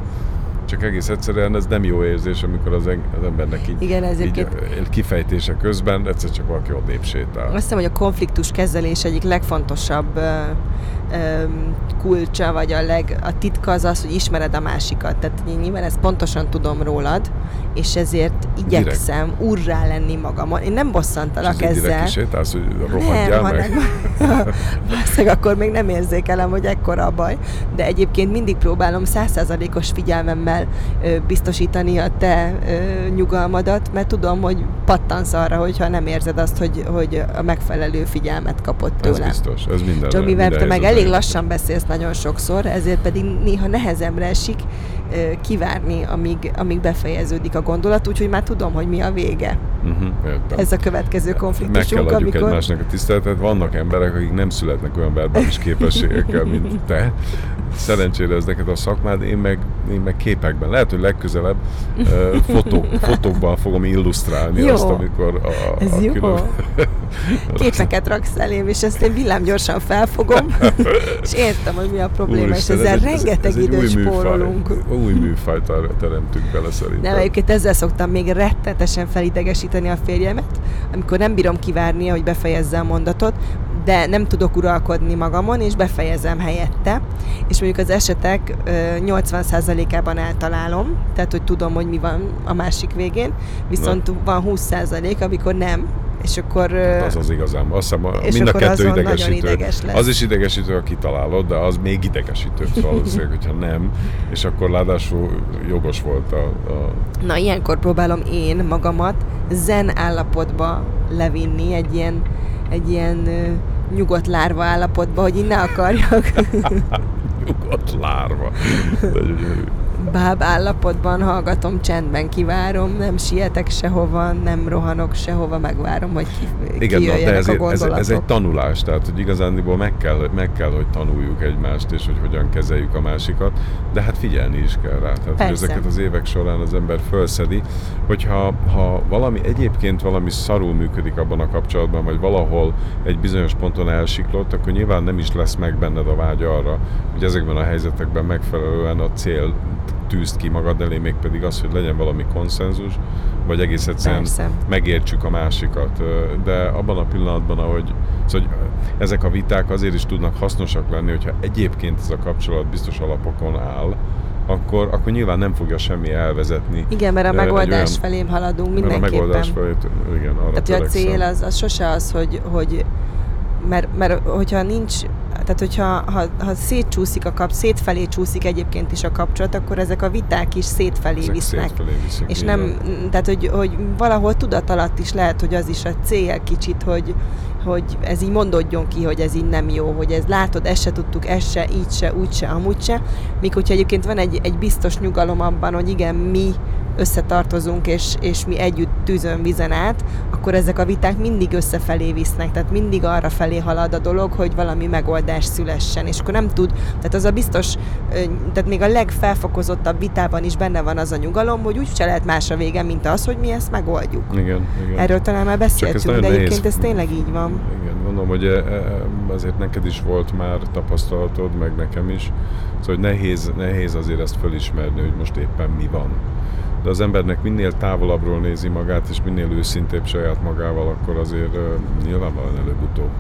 Csak egész egyszerűen ez nem jó érzés, amikor az, en- az embernek így, Igen, ez így ö, kifejtése közben egyszer csak valaki odébb sétál. Azt hiszem, hogy a konfliktus kezelés egyik legfontosabb ö, ö, kulcsa, vagy a, leg, a titka az az, hogy ismered a másikat. Tehát én nyilván ezt pontosan tudom rólad, és ezért igyekszem urrá lenni magamon. Én nem És bosszantalak direkt ezzel. kisétálsz, hogy Nem, rohadjál meg. hanem valószínűleg akkor még nem érzékelem, hogy ekkora a baj, de egyébként mindig próbálom százszázalékos figyelmemmel ö, biztosítani a te ö, nyugalmadat, mert tudom, hogy pattansz arra, hogyha nem érzed azt, hogy, hogy a megfelelő figyelmet kapott Ez tőlem. biztos, ez minden. Csak mivel te meg helyzetben elég lassan beszélsz nagyon sokszor, ezért pedig néha nehezemre esik kivárni, amíg, amíg befejeződik a gondolat, úgyhogy már tudom, hogy mi a vége. Uh-huh, értem. Ez a következő Meg kell adjuk amikor... egymásnak a tiszteletet. Vannak emberek, akik nem születnek olyan verbális képességekkel, mint te. Szerencsére ez neked a szakmád, én meg, én meg képekben. Lehet, hogy legközelebb uh, fotók, fotókban fogom illusztrálni Jó. azt, amikor a, Ez a jó. külön- képeket raksz elém, és ezt én villámgyorsan felfogom, és értem, hogy mi a probléma, Úristen, és ezzel ez rengeteg ez időt műfaj. Új műfajt teremtünk bele szerintem. Nem, egyébként ezzel szoktam még rettetesen felidegesíteni a férjemet, amikor nem bírom kivárni, hogy befejezze a mondatot, de nem tudok uralkodni magamon, és befejezem helyette. És mondjuk az esetek ö, 80%-ában eltalálom, tehát hogy tudom, hogy mi van a másik végén, viszont van 20% amikor nem, és akkor... Hát Az az igazán. Azt hiszem, És mind a kettő idegesítő. ideges lesz. Az is idegesítő, ha kitalálod, de az még idegesítőbb valószínűleg, hogyha nem. És akkor ráadásul jogos volt a, a Na, ilyenkor próbálom én magamat zen állapotba levinni, egy ilyen, egy ilyen nyugodt lárva állapotba, hogy én ne akarjak. nyugodt lárva. Báb állapotban hallgatom, csendben kivárom, nem sietek sehova, nem rohanok sehova, megvárom, hogy ki, Igen, na, de ez, a ez, gondolatok. ez egy tanulás, tehát hogy igazándiból meg kell, meg kell, hogy tanuljuk egymást, és hogy hogyan kezeljük a másikat, de hát figyelni is kell rá. Tehát hogy ezeket az évek során az ember fölszedi, hogyha ha valami egyébként valami szarul működik abban a kapcsolatban, vagy valahol egy bizonyos ponton elsiklott, akkor nyilván nem is lesz meg benned a vágy arra, hogy ezekben a helyzetekben megfelelően a cél tűzt ki magad elé, mégpedig az, hogy legyen valami konszenzus, vagy egész egyszerűen Persze. megértsük a másikat. De abban a pillanatban, ahogy szóval, hogy ezek a viták azért is tudnak hasznosak lenni, hogyha egyébként ez a kapcsolat biztos alapokon áll, akkor, akkor nyilván nem fogja semmi elvezetni. Igen, mert a megoldás olyan- felé haladunk Mert a mindenképpen. megoldás felé, igen, arra Tehát, hogy a cél az, az sose az, hogy, hogy mert, mert hogyha nincs, tehát hogyha ha, ha szétcsúszik a kap, szétfelé csúszik egyébként is a kapcsolat, akkor ezek a viták is szétfelé Ezek visznek. szétfelé viszik, És nem, van. tehát hogy, hogy valahol tudat alatt is lehet, hogy az is a cél kicsit, hogy, hogy ez így mondodjon ki, hogy ez így nem jó, hogy ez látod, ezt se tudtuk, ez se, így se, úgy se, amúgy se. Míg hogyha egyébként van egy, egy biztos nyugalom abban, hogy igen, mi összetartozunk, és, és mi együtt tűzön vizen át, akkor ezek a viták mindig összefelé visznek, tehát mindig arra felé halad a dolog, hogy valami megoldás szülessen, és akkor nem tud, tehát az a biztos, tehát még a legfelfokozottabb vitában is benne van az a nyugalom, hogy úgy se lehet más a vége, mint az, hogy mi ezt megoldjuk. Igen, igen. Erről talán már beszéltünk, de nehéz. egyébként ez tényleg így van. Igen, gondolom, hogy e- e- azért neked is volt már tapasztalatod, meg nekem is. Szóval hogy nehéz, nehéz azért ezt fölismerni, hogy most éppen mi van. De az embernek minél távolabbról nézi magát, és minél őszintébb saját magával, akkor azért nyilvánvalóan előbb-utóbb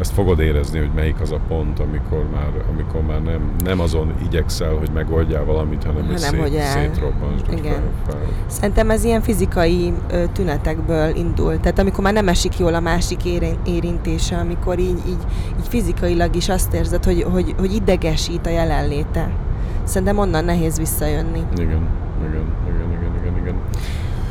ezt fogod érezni, hogy melyik az a pont, amikor már, amikor már nem, nem azon igyekszel, hogy megoldjál valamit, hanem, Hanem, szét, hogy el- szétrobbansd, Igen. fel, Szerintem ez ilyen fizikai ö, tünetekből indul. Tehát amikor már nem esik jól a másik érin- érintése, amikor így, így, így fizikailag is azt érzed, hogy, hogy, hogy idegesít a jelenléte. Szerintem onnan nehéz visszajönni. Igen, igen.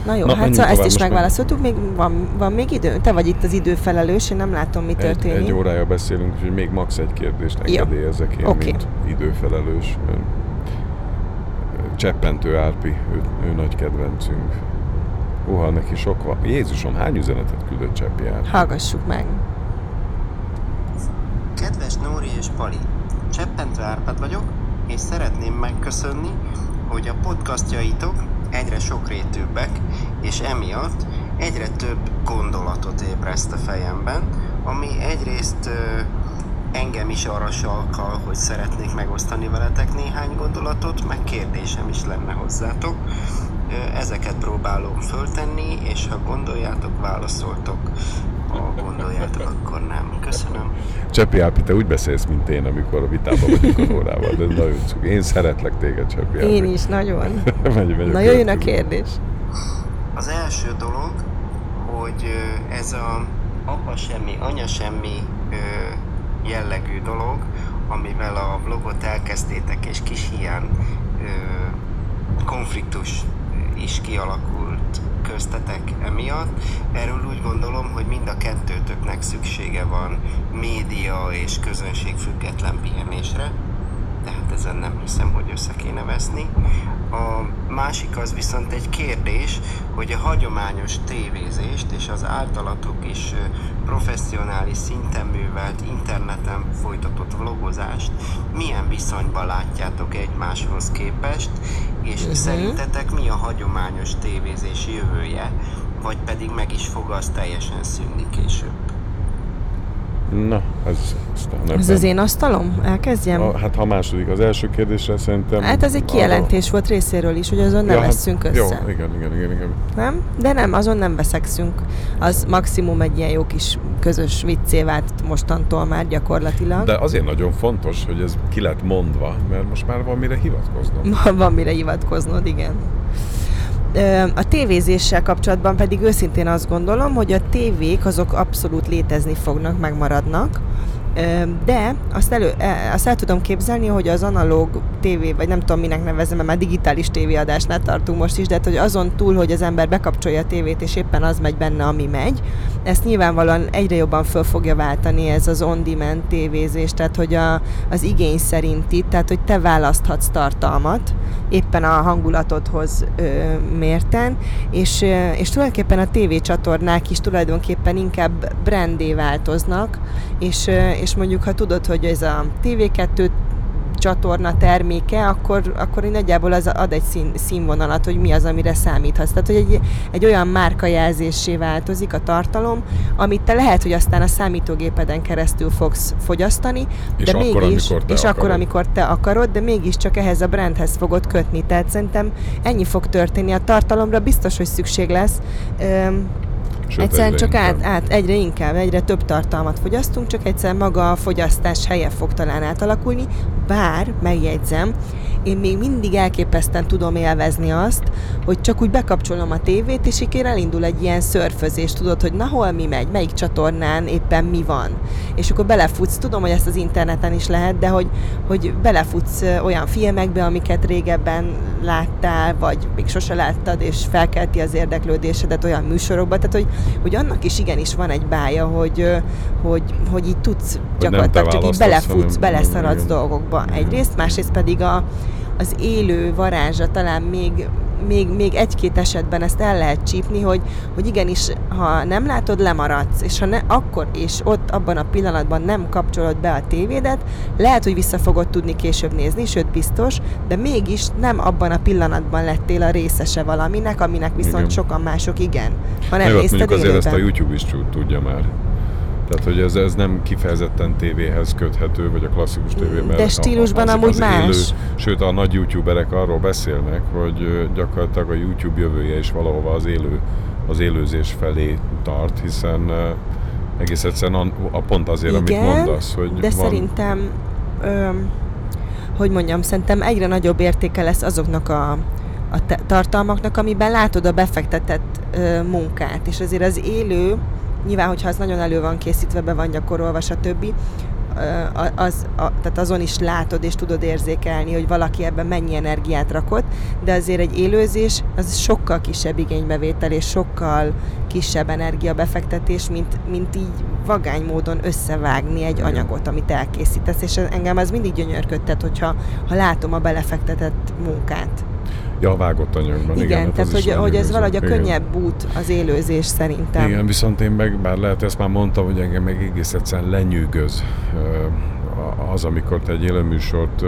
Na jó, Na, hát szóval ezt is megválaszoltuk, még van, van még idő? Te vagy itt az időfelelős, én nem látom, mi Egy, történik. egy órája beszélünk, úgyhogy még max. egy kérdést engedélyezek én, Oké. mint időfelelős. Cseppentő Árpi, ő, ő nagy kedvencünk. Uha, neki sok van. Jézusom, hány üzenetet küldött Cseppi Árpi? Hallgassuk meg. Kedves Nóri és Pali, Cseppentő Árpád vagyok, és szeretném megköszönni, hogy a podcastjaitok egyre sokrétűbbek, és emiatt egyre több gondolatot ébreszt a fejemben, ami egyrészt engem is arra sarkal, hogy szeretnék megosztani veletek néhány gondolatot, meg kérdésem is lenne hozzátok. Ezeket próbálom föltenni, és ha gondoljátok, válaszoltok. Ha gondoljátok, akkor nem. Köszönöm. Cseppi Árpi, te úgy beszélsz, mint én, amikor a vitában vagyunk a órával. De nagyon cuki. Én szeretlek téged, Cseppi Árpi. Én is, nagyon. megy, megy Na jöjjön a kérdés. Az első dolog, hogy ez a apa semmi, anya semmi jellegű dolog, amivel a vlogot elkezdtétek, és kis hiány konfliktus is kialakult köztetek emiatt. Erről úgy gondolom, hogy mind a kettőtöknek szüksége van média és közönség független pihenésre tehát ezen nem hiszem, hogy össze kéne veszni. A másik az viszont egy kérdés, hogy a hagyományos tévézést és az általatok is professzionális szinten művelt interneten folytatott vlogozást milyen viszonyban látjátok egymáshoz képest, és Mhm. szerintetek mi a hagyományos tévézés jövője, vagy pedig meg is fog az teljesen szűnni később? Na, ez aztán Ez ebben- az én asztalom? Elkezdjem? A, hát ha második, az első kérdésre szerintem... Hát ez egy arra- kijelentés volt részéről is, hogy azon nem Ja, hát veszünk össze. Jó, igen, igen, igen, igen. Nem? De nem, azon nem veszekszünk. Az maximum egy ilyen jó kis közös viccé vált mostantól már gyakorlatilag. De azért nagyon fontos, hogy ez ki lett mondva, mert most már van mire hivatkoznom. Van mire hivatkoznod, igen. A tévézéssel kapcsolatban pedig őszintén azt gondolom, hogy a tévék azok abszolút létezni fognak, megmaradnak. De azt, elő, e, azt el tudom képzelni, hogy az analóg tévé, vagy nem tudom minek nevezem, mert már digitális tévéadásnál tartunk most is, de hát, hogy azon túl, hogy az ember bekapcsolja a tévét, és éppen az megy benne, ami megy, ezt nyilvánvalóan egyre jobban föl fogja váltani ez az on-demand tévézés, tehát hogy a, az igény szerinti, tehát hogy te választhatsz tartalmat, éppen a hangulatodhoz ö, mérten, és, ö, és tulajdonképpen a tévécsatornák is tulajdonképpen inkább brandé változnak, és, ö, és mondjuk ha tudod, hogy ez a TV2 csatorna terméke, akkor, akkor nagyjából az ad egy szín, színvonalat, hogy mi az, amire számíthatsz. Tehát, hogy egy, egy olyan márkajelzésé változik a tartalom, amit te lehet, hogy aztán a számítógépeden keresztül fogsz fogyasztani, és de akkor, mégis, amikor te és akarod. akkor, amikor te akarod, de mégiscsak ehhez a brandhez fogod kötni. Tehát szerintem ennyi fog történni. A tartalomra biztos, hogy szükség lesz. Öm, Sőt, egyszerűen csak át, inkább. át, egyre inkább, egyre több tartalmat fogyasztunk, csak egyszerűen maga a fogyasztás helye fog talán átalakulni, bár, megjegyzem, én még mindig elképesztően tudom élvezni azt, hogy csak úgy bekapcsolom a tévét, és így elindul egy ilyen szörfözés, tudod, hogy na hol mi megy, melyik csatornán éppen mi van. És akkor belefutsz, tudom, hogy ezt az interneten is lehet, de hogy, hogy belefutsz olyan filmekbe, amiket régebben láttál, vagy még sose láttad, és felkelti az érdeklődésedet olyan műsorokba, tehát hogy, hogy annak is igenis van egy bája, hogy, hogy, hogy így tudsz te gyakorlatilag csak így belefutsz, beleszaladsz dolgokba egyrészt, másrészt pedig a, az élő varázsa talán még, még, még egy-két esetben ezt el lehet csípni, hogy, hogy igenis, ha nem látod, lemaradsz, és ha ne, akkor és ott abban a pillanatban nem kapcsolod be a tévédet, lehet, hogy vissza fogod tudni később nézni, sőt biztos, de mégis nem abban a pillanatban lettél a részese valaminek, aminek viszont Igen. sokan mások igen. Ha nem Meg nézted mondjuk azért ezt a. YouTube is tud- tudja már. Tehát, hogy ez, ez nem kifejezetten tévéhez köthető, vagy a klasszikus tévében. De stílusban amúgy más. sőt, a nagy youtuberek arról beszélnek, hogy gyakorlatilag a YouTube jövője is valahova az élő, az élőzés felé tart, hiszen egész egyszerűen a, a pont azért, amit mondasz, hogy de van, szerintem, öm, hogy mondjam, szerintem egyre nagyobb értéke lesz azoknak a, a te- tartalmaknak, amiben látod a befektetett ö, munkát, és azért az élő, nyilván, hogyha az nagyon elő van készítve, be van gyakorolva, stb., az, a, tehát azon is látod és tudod érzékelni, hogy valaki ebben mennyi energiát rakott, de azért egy élőzés az sokkal kisebb igénybevétel és sokkal kisebb energiabefektetés, mint, mint így vagány módon összevágni egy anyagot, amit elkészítesz, és engem ez mindig gyönyörködtet, hogyha ha látom a belefektetett munkát. Ja, a vágott anyagban. Igen, igen hát tehát hogy, hogy ez valahogy a könnyebb út az élőzés szerintem. Igen, viszont én meg, bár lehet ezt már mondtam, hogy engem meg egész egyszerűen lenyűgöz az, amikor te egy élőműsort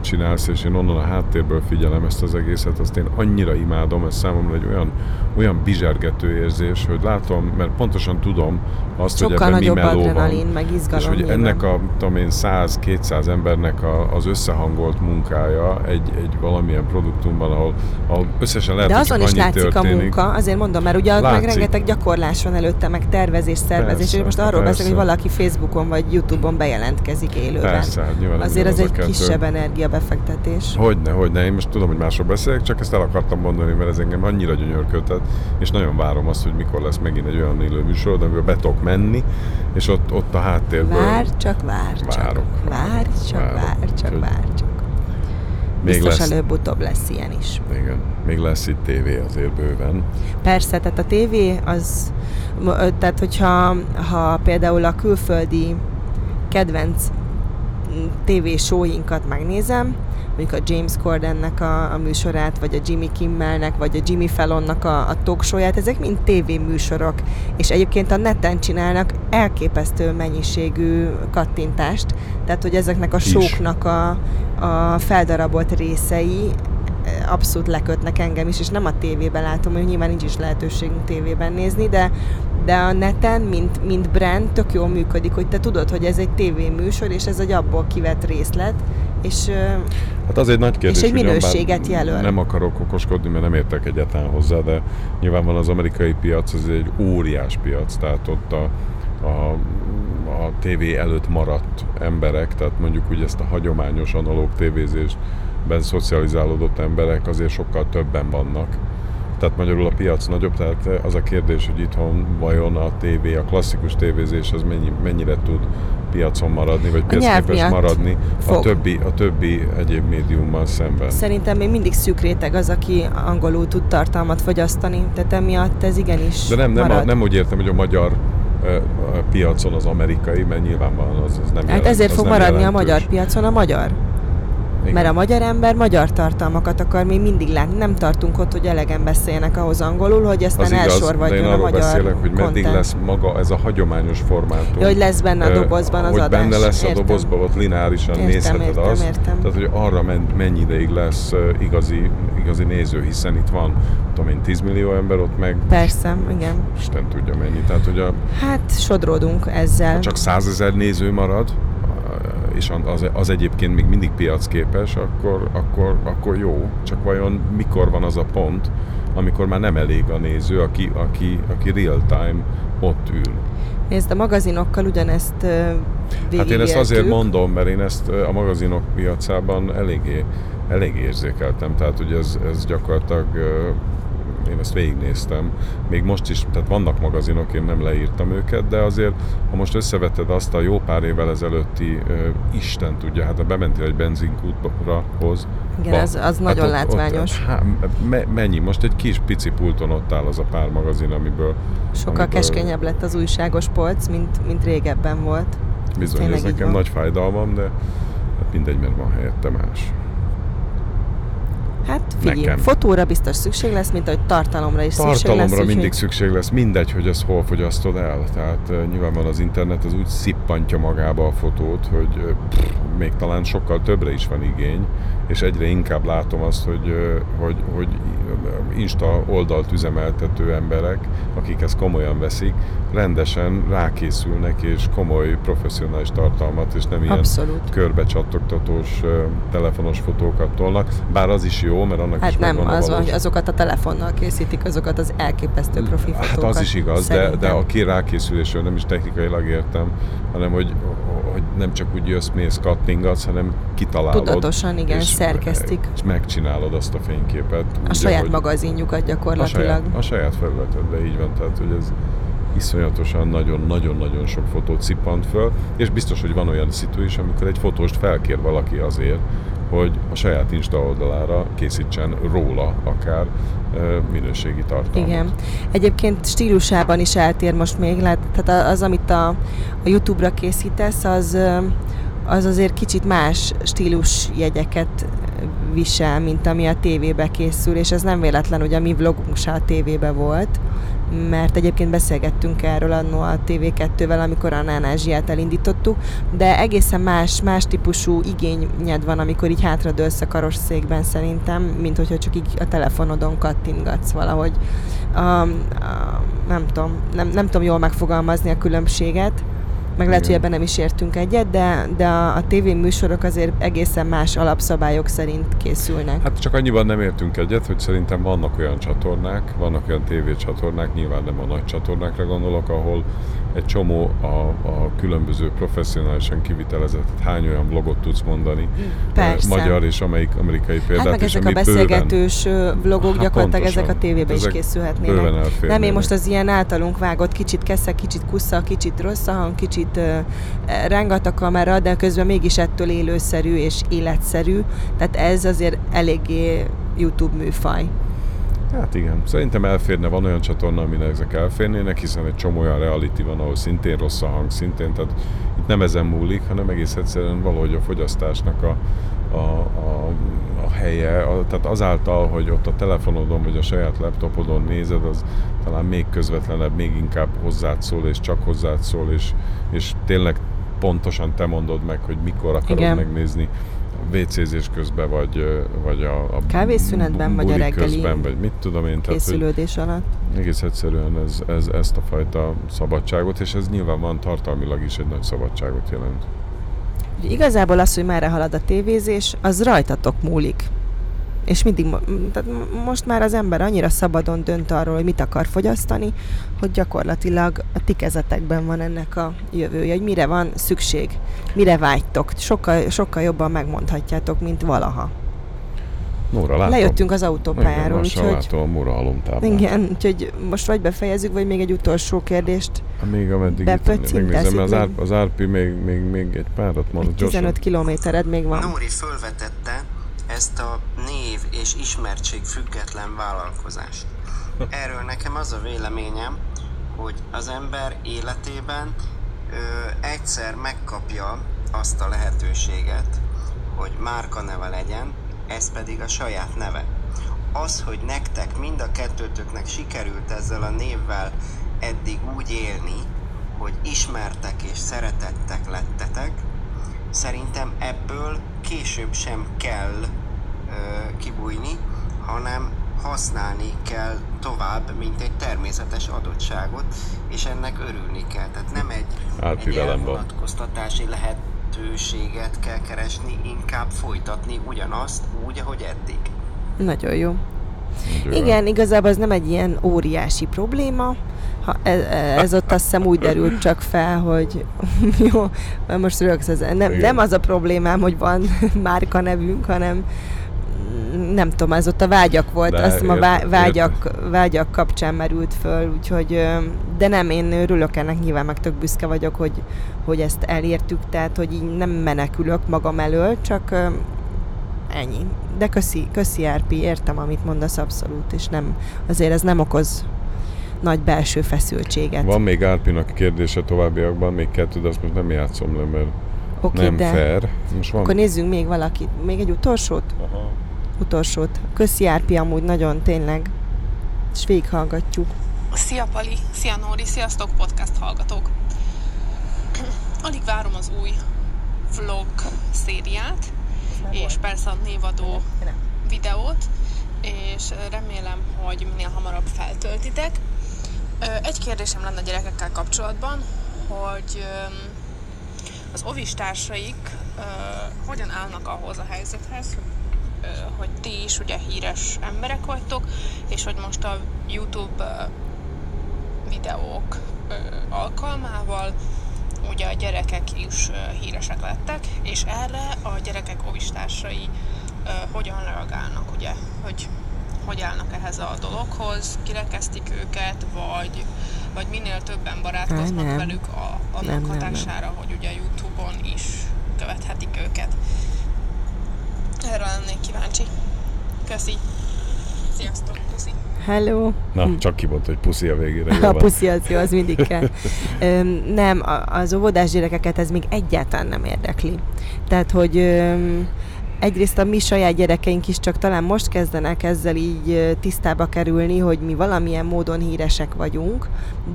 csinálsz, és én onnan a háttérből figyelem ezt az egészet, azt én annyira imádom, ez számomra egy olyan, olyan bizsergető érzés, hogy látom, mert pontosan tudom azt, Sokkal hogy ebben mi meló van. meg izgalom. És hogy nyilván. ennek a, tudom én, 100-200 embernek a, az összehangolt munkája egy, egy valamilyen produktumban, ahol, ahol összesen lehet, De azon is látszik történik. a munka, azért mondom, mert ugye ott meg Látszik. rengeteg gyakorlás van előtte, meg tervezés, szervezés, Persze, és most arról persze. hogy valaki Facebookon vagy Youtube-on bejelentkezik. Persze, hát nyilván Azért az ugyanaz egy kettő. kisebb energiabefektetés. Hogyne, hogyne, én most tudom, hogy másról beszélek, csak ezt el akartam mondani, mert ez engem annyira gyönyörködtet, és nagyon várom azt, hogy mikor lesz megint egy olyan élő műsorod, amiben be tudok menni, és ott, ott a háttérből Vár, csak vár, csak. Várok. Vár, csak Várok. vár, csak vár, csak. még Biztos lesz, előbb-utóbb lesz ilyen is. igen, még lesz itt tévé azért bőven. Persze, tehát a tévé az, tehát hogyha ha például a külföldi kedvenc tévésóinkat megnézem, mondjuk a James Cordennek a, a műsorát, vagy a Jimmy Kimmelnek, vagy a Jimmy Fallonnak a, a talk show-ját, ezek mind tévéműsorok, és egyébként a neten csinálnak elképesztő mennyiségű kattintást, tehát hogy ezeknek a sóknak a, a feldarabolt részei abszolút lekötnek engem is, és nem a tévében látom, hogy nyilván nincs is lehetőségünk tévében nézni, de, de a neten, mint, mint brand, tök jól működik, hogy te tudod, hogy ez egy tévéműsor, és ez egy abból kivett részlet, és Hát az egy nagy kérdés, egy ugyan, bár minőséget jelöl. Nem akarok okoskodni, mert nem értek egyáltalán hozzá, de nyilvánvalóan az amerikai piac az egy óriás piac, tehát ott a, a, a tévé előtt maradt emberek, tehát mondjuk úgy ezt a hagyományos analóg tévézésben szocializálódott emberek azért sokkal többen vannak. tehát magyarul a piac nagyobb, tehát az a kérdés, hogy itthon vajon a tévé, a klasszikus tévézés az mennyi, mennyire tud piacon maradni, vagy piacképes maradni a többi, a többi egyéb médiummal szemben. Szerintem még mindig szűk réteg az, aki angolul tud tartalmat fogyasztani, tehát emiatt ez igenis De nem, nem, marad. a, nem úgy értem, hogy a magyar a piacon az amerikai, mert nyilvánvalóan az, az nem Hát jelent, ezért fog maradni jelentős. a magyar piacon a magyar. Igen. Mert a magyar ember magyar tartalmakat akar még mindig látni. Nem tartunk ott, hogy elegen beszéljenek ahhoz angolul, hogy aztán az igaz, de elsorvadjon én a magyar beszélek, hogy meddig content. lesz maga ez a hagyományos formátum. Ja, hogy lesz benne a dobozban az hogy adás. benne lesz Értem. a dobozban, ott lineárisan Értem, nézheted értem, azt. értem. Tehát, hogy arra men, mennyi ideig lesz igazi, igazi néző, hiszen itt van, tudom én, 10 millió ember, ott meg Persze, igen. Isten tudja mennyi. Tehát, hogy a, Hát sodródunk ezzel. ha csak 100 ezer néző marad, és az, az egyébként még mindig piacképes, akkor, akkor, akkor jó. Csak vajon mikor van az a pont, amikor már nem elég a néző, aki, aki, aki real time ott ül. Nézd, a magazinokkal ugyanezt ö, Hát én ezt azért végigéltük. mondom, mert én ezt a magazinok piacában eléggé, eléggé érzékeltem. Tehát, hogy ez, ez gyakorlatilag én ezt végignéztem. Még most is, tehát vannak magazinok, én nem leírtam őket, de azért, ha most összeveted azt a jó pár évvel ezelőtti, ö, Isten tudja, hát ha bementél egy benzinkútra hoz, Igen, ba, az, az nagyon ott- látványos. Ott, há, me, mennyi? Most egy kis pici pulton ott áll az a pár magazin, amiből Sokkal amiből- keskényebb lett az újságos polc, mint, mint régebben volt. Bizony, tényleg ez nekem van. nagy fájdalmam, de hát mindegy, mert van helyette más. Hát figyelj, Nekem. fotóra biztos szükség lesz, mint ahogy tartalomra is szükség lesz. Tartalomra mindig szükség lesz, mindegy, hogy ezt hol fogyasztod el. Tehát uh, nyilvánvalóan az internet az úgy szippantja magába a fotót, hogy uh, pff, még talán sokkal többre is van igény, és egyre inkább látom azt, hogy, hogy, hogy Insta oldalt üzemeltető emberek, akik ezt komolyan veszik, rendesen rákészülnek, és komoly professzionális tartalmat, és nem ilyen Abszolút. körbecsattogtatós uh, telefonos fotókat tolnak. Bár az is jó, mert annak is Hát nem, megvan a az van, hogy azokat a telefonnal készítik, azokat az elképesztő profi Hát fotókat. az is igaz, de, de szerintem. aki rákészülésről nem is technikailag értem, hanem hogy, hogy nem csak úgy jössz, mész, kattingatsz, hanem kitalálod. Tudatosan, igen, és, szerkesztik. És megcsinálod azt a fényképet. A úgy, saját magazinjukat a gyakorlatilag. saját, a saját felületedbe, így van, tehát hogy ez iszonyatosan nagyon-nagyon-nagyon sok fotót szippant föl, és biztos, hogy van olyan szitu is, amikor egy fotóst felkér valaki azért, hogy a saját Insta oldalára készítsen róla akár minőségi tartalmat. Igen. Egyébként stílusában is eltér most még, lát, tehát az, amit a, a YouTube-ra készítesz, az, az azért kicsit más stílus jegyeket visel, mint ami a tévébe készül, és ez nem véletlen, hogy a mi vlogunk se a tévébe volt, mert egyébként beszélgettünk erről annó a TV2-vel, amikor a Nánázsiát elindítottuk, de egészen más, más típusú igényed van, amikor így hátradőlsz a karosszékben szerintem, mint hogyha csak így a telefonodon kattingatsz valahogy. Um, uh, nem tudom, nem, nem tudom jól megfogalmazni a különbséget, meg lehet, hogy ebben nem is értünk egyet, de, de a, a tévéműsorok azért egészen más alapszabályok szerint készülnek. Hát csak annyiban nem értünk egyet, hogy szerintem vannak olyan csatornák, vannak olyan tévécsatornák, nyilván nem a nagy csatornákra gondolok, ahol egy csomó a, a különböző professzionálisan kivitelezett, hány olyan vlogot tudsz mondani, Persze. eh, magyar és amelyik, amerikai példát, Hát meg ezek a bőven- beszélgetős ö, vlogok Hát gyakorlatilag pontosan. ezek a tévébe is Ezek készülhetnének. bőven elférnének. Nem, én most az ilyen általunk vágott, kicsit kesze, kicsit kusza, kicsit rossz a hang, kicsit ö, rángat a kamera, de közben mégis ettől élőszerű és életszerű. Tehát ez azért eléggé YouTube műfaj. Hát igen, szerintem elférne, van olyan csatorna, amin ezek elférnének, hiszen egy csomó olyan reality van, ahol szintén rossz a hang, szintén, tehát itt nem ezen múlik, hanem egész egyszerűen valahogy a fogyasztásnak a, a, a, a helye, a, tehát azáltal, hogy ott a telefonodon vagy a saját laptopodon nézed, az talán még közvetlenebb, még inkább hozzád szól, és csak hozzád szól, és, és tényleg pontosan te mondod meg, hogy mikor akarod Igen. megnézni WC-zés közben, vagy, vagy a, a Kávészünetben, vagy a reggeli közben, vagy mit tudom én. Tehát, Készülődés alatt. egész egyszerűen ez, ez, ezt a fajta szabadságot, és ez nyilván tartalmilag is egy nagy szabadságot jelent. Igazából az, hogy merre halad a tévézés, az rajtatok múlik. És mindig, tehát most már az ember annyira szabadon dönt arról, hogy mit akar fogyasztani, hogy gyakorlatilag a ti kezetekben van ennek a jövője, hogy mire van szükség, mire vágytok. Sokkal, sokkal jobban megmondhatjátok, mint valaha. Nóra, látom. Lejöttünk az Igen, autópályáról, lassan úgyhogy... látom a Móra halomtáblát. Igen, úgyhogy most vagy befejezzük, vagy még egy utolsó kérdést. Még ameddig megnézem, az, még. Árp, az Árpi még, még, még egy párat mond. Egy 15 kilométered még van. Nóri fölvetette ezt a név és ismertség független vállalkozást. Erről nekem az a véleményem, hogy az ember életében ö, egyszer megkapja azt a lehetőséget, hogy márka neve legyen, ez pedig a saját neve. Az, hogy nektek mind a kettőtöknek sikerült ezzel a névvel eddig úgy élni, hogy ismertek és szeretettek lettetek, szerintem ebből később sem kell ö, kibújni, hanem használni kell tovább, mint egy természetes adottságot, és ennek örülni kell. Tehát nem egy, Árpi egy elvonatkoztatási lehetőséget kell keresni, inkább folytatni ugyanazt úgy, ahogy eddig. Nagyon jó. Nagyon jó. Igen, igazából ez nem egy ilyen óriási probléma. Ha ez, ez ott azt hiszem úgy derült csak fel, hogy jó, most rögsz, ez nem, Igen. nem az a problémám, hogy van márka nevünk, hanem nem tudom, ez ott a vágyak volt, De azt hiszem a vá- vágyak, vágyak kapcsán merült föl, úgyhogy, de nem, én örülök ennek, nyilván meg tök büszke vagyok, hogy, hogy ezt elértük, tehát, hogy így nem menekülök magam elől, csak ennyi. De köszi, köszi Árpi, értem, amit mondasz abszolút, és nem, azért ez nem okoz nagy belső feszültséget. Van még Árpinak kérdése továbbiakban, még kettő, de azt most nem játszom le, mert Oké, nem de fair. Most van... akkor nézzünk még valakit. Még egy utolsót? Aha. Utolsót. Köszi Árpi amúgy nagyon, tényleg. És végighallgatjuk. Szia Pali, szia Nóri, sziasztok podcast hallgatók! Alig várom az új vlog szériát, és persze a névadó videót, és remélem, hogy minél hamarabb feltöltitek. Egy kérdésem lenne a gyerekekkel kapcsolatban, hogy az ovistársaik ö, hogyan állnak ahhoz a helyzethez, hogy ti is ugye híres emberek vagytok, és hogy most a YouTube videók alkalmával ugye a gyerekek is híresek lettek, és erre a gyerekek ovistársai hogyan reagálnak, ugye, hogy hogy állnak ehhez a dologhoz, kirekeztik őket, vagy, vagy minél többen barátkoznak nem. velük a, annak Nem, nem, nem. hatására, hogy ugye Youtube-on is követhetik őket. Erre lennék kíváncsi. Köszi! Sziasztok, puszi! Hello! Na, csak kimondta, hogy puszi a végére. Jó A puszi az jó, az mindig kell. Öm, nem, az óvodás gyerekeket ez még egyáltalán nem érdekli. Tehát, hogy öm, egyrészt a mi saját gyerekeink is csak talán most kezdenek ezzel így ö, tisztába kerülni, hogy mi valamilyen módon híresek vagyunk,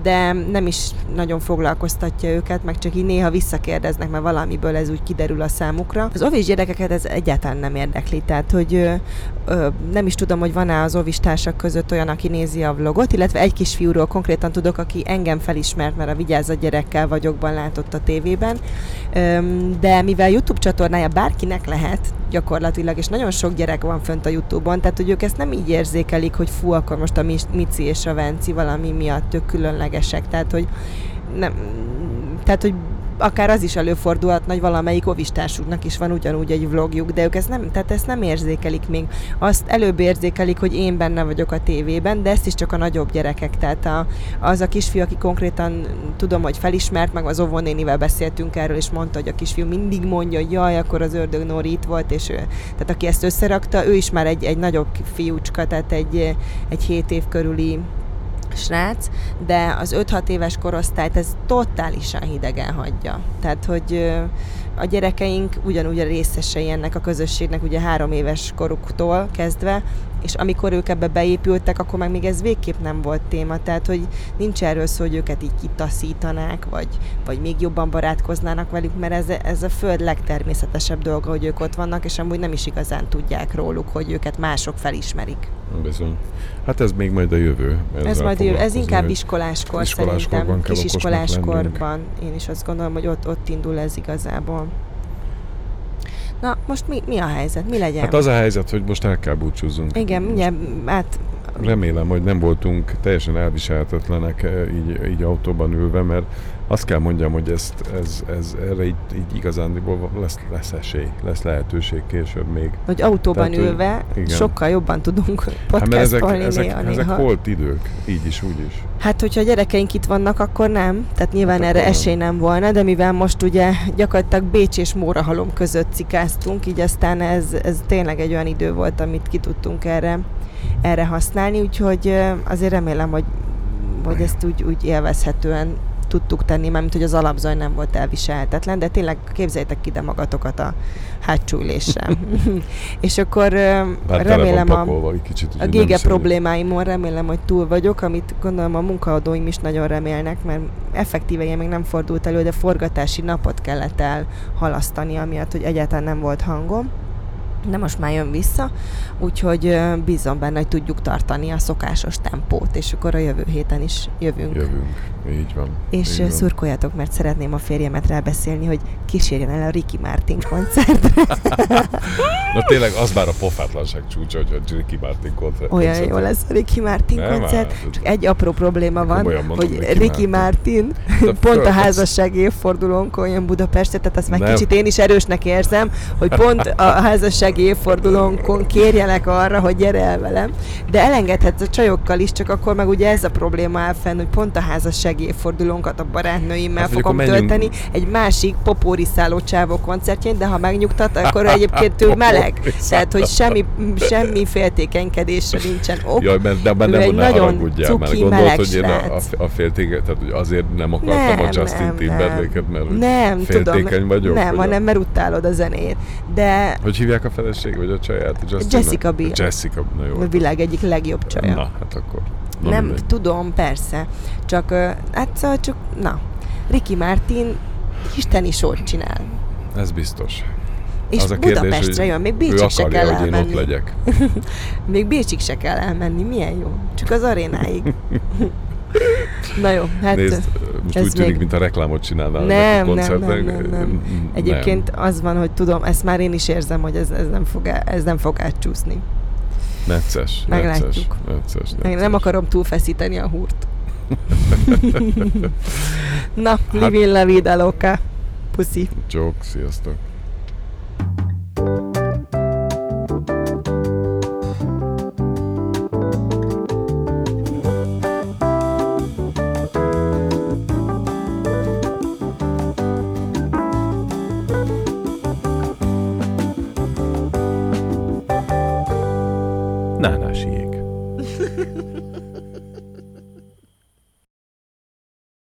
de nem is nagyon foglalkoztatja őket, meg csak így néha visszakérdeznek, mert valamiből ez úgy kiderül a számukra. Az ovis gyerekeket ez egyáltalán nem érdekli, tehát hogy ö, ö, nem is tudom, hogy van-e az ovis társak között olyan, aki nézi a vlogot, illetve egy kisfiúról konkrétan tudok, aki engem felismert, mert a Vigyázat gyerekkel vagyokban látott a tévében, Öm, de mivel YouTube csatornája bárkinek lehet gyakorlatilag, és nagyon sok gyerek van fönt a YouTube-on, tehát hogy ők ezt nem így érzékelik, hogy fú, akkor most a Mici és a Venci valami miatt tök különlegesek, tehát hogy nem, tehát hogy akár az is előfordulhatna, hogy valamelyik ovistársuknak is van ugyanúgy egy vlogjuk, de ők ezt nem, tehát ezt nem érzékelik még. Azt előbb érzékelik, hogy én benne vagyok a tévében, de ezt is csak a nagyobb gyerekek. Tehát a, az a kisfiú, aki konkrétan tudom, hogy felismert, meg az óvónénivel beszéltünk erről, és mondta, hogy a kisfiú mindig mondja, hogy jaj, akkor az ördög Nóri itt volt, és ő, tehát aki ezt összerakta, ő is már egy, egy nagyobb fiúcska, tehát egy, egy 7 év körüli srác, de az 5-6 éves korosztályt ez totálisan hidegen hagyja. Tehát, hogy a gyerekeink ugyanúgy a részesei ennek a közösségnek, ugye három éves koruktól kezdve, és amikor ők ebbe beépültek, akkor meg még ez végképp nem volt téma, tehát hogy nincs erről szó, hogy őket így kitaszítanák, vagy, vagy még jobban barátkoznának velük, mert ez, ez a föld legtermészetesebb dolga, hogy ők ott vannak, és amúgy nem is igazán tudják róluk, hogy őket mások felismerik. Bizony. Hát ez még majd a jövő. Ez, majd jövő, ez inkább hogy iskoláskor, iskoláskorban szerintem. Kisiskoláskorban. Én is azt gondolom, hogy ott, ott indul ez igazából. Na, most mi, mi a helyzet? Mi legyen? Hát az a helyzet, hogy most el kell búcsúzzunk. Igen, mindjárt át Remélem, hogy nem voltunk teljesen elviselhetetlenek eh, így, így autóban ülve, mert azt kell mondjam, hogy ezt, ez, ez, erre így, így igazándiból lesz, lesz esély, lesz lehetőség később még. hogy autóban Tehát, hogy- ülve igen. sokkal jobban tudunk Hát ezek, podcastolni ezek, néha, ezek néha. holt idők, így is, úgy is. Hát, hogyha a gyerekeink itt vannak, akkor nem. Tehát nyilván Hát erre nem. esély nem volna, de mivel most ugye gyakorlatilag Bécs és Mórahalom között cikáztunk, így aztán ez, ez tényleg egy olyan idő volt, amit ki tudtunk erre, erre használni, úgyhogy azért remélem, hogy, hogy ezt úgy, úgy élvezhetően tudtuk tenni, mert hogy az alapzaj nem volt elviselhetetlen, de tényleg képzeljétek ide magatokat a hátsó ülésre. és akkor Bár remélem a, kicsit. a szedjük. problémáimon remélem, hogy túl vagyok, amit gondolom a munkaadóim is nagyon remélnek, mert effektíve ilyen még nem fordult elő, de forgatási napot kellett elhalasztani, amiatt, hogy egyáltalán nem volt hangom. De most már jön vissza, úgyhogy bízom benne, hogy tudjuk tartani a szokásos tempót, és akkor a jövő héten is jövünk. Jövünk, így van. És így van. szurkoljatok, mert szeretném a férjemet rábeszélni, hogy kísérjen el a Ricky Martin koncertre. Na tényleg az már a pofátlanság csúcsa, hogy a Ricky Martin koncert. Olyan koncert- jó lesz a Ricky Martin Nem, koncert. hát, Csak egy apró probléma van, mondom, hogy Ricky Ricky Martin De pont a házasság évfordulónkon jön Budapestre, tehát azt már Nem. kicsit én is erősnek érzem, hogy pont a házassági évfordulónkon kérjelek arra, hogy gyere el velem. De elengedhetsz a csajokkal is, csak akkor meg ugye ez a probléma áll fenn, hogy pont a házassági évfordulónkat a barátnőimmel Hát, fogom tölteni egy másik popóriszáló csávó koncertjén, de ha megnyugtat, akkor egyébként ő meleg. Tehát, hogy semmi, semmi féltékenykedésre nincsen ok. Jaj, mert de Ő nem, nagyon haragudjál, mert cuki, gondolt, hogy én a, a, a féltéke, tehát hogy azért nem akartam Nem, a Justin nem, Timberlake-et, mert Nem, féltékeny tudom. vagyok. nem, vagy hanem mert utálod a zenét. De Hogy hívják a feleség, vagy a csaját? Justin Jessica Biel. Jessica, na jó. a világ egyik legjobb csaja. Na, hát akkor. Na, nem, mindegy. tudom, persze. Csak, hát szóval csak, na. Ricky Martin isteni sort csinál. Ez biztos. És az a kérdés, Budapestre jön, még Bécsig se akarja, kell hogy én elmenni. ott legyek. Még Bécsig se kell elmenni, milyen jó. Csak az arénáig. Na jó, hát... Nézd, most ez úgy tűnik, még- mint a reklámot csinálnál Nem, neki nem, nem, nem, nem. Egyébként az van, hogy tudom, ezt már én is érzem, hogy ez, ez, nem, fog, el- ez nem fog átcsúszni. Necces, necces, necces, necces. nem akarom túlfeszíteni a húrt. Na, Hát- living la vida loca. Puszi. Joke, sziasztok. Nánás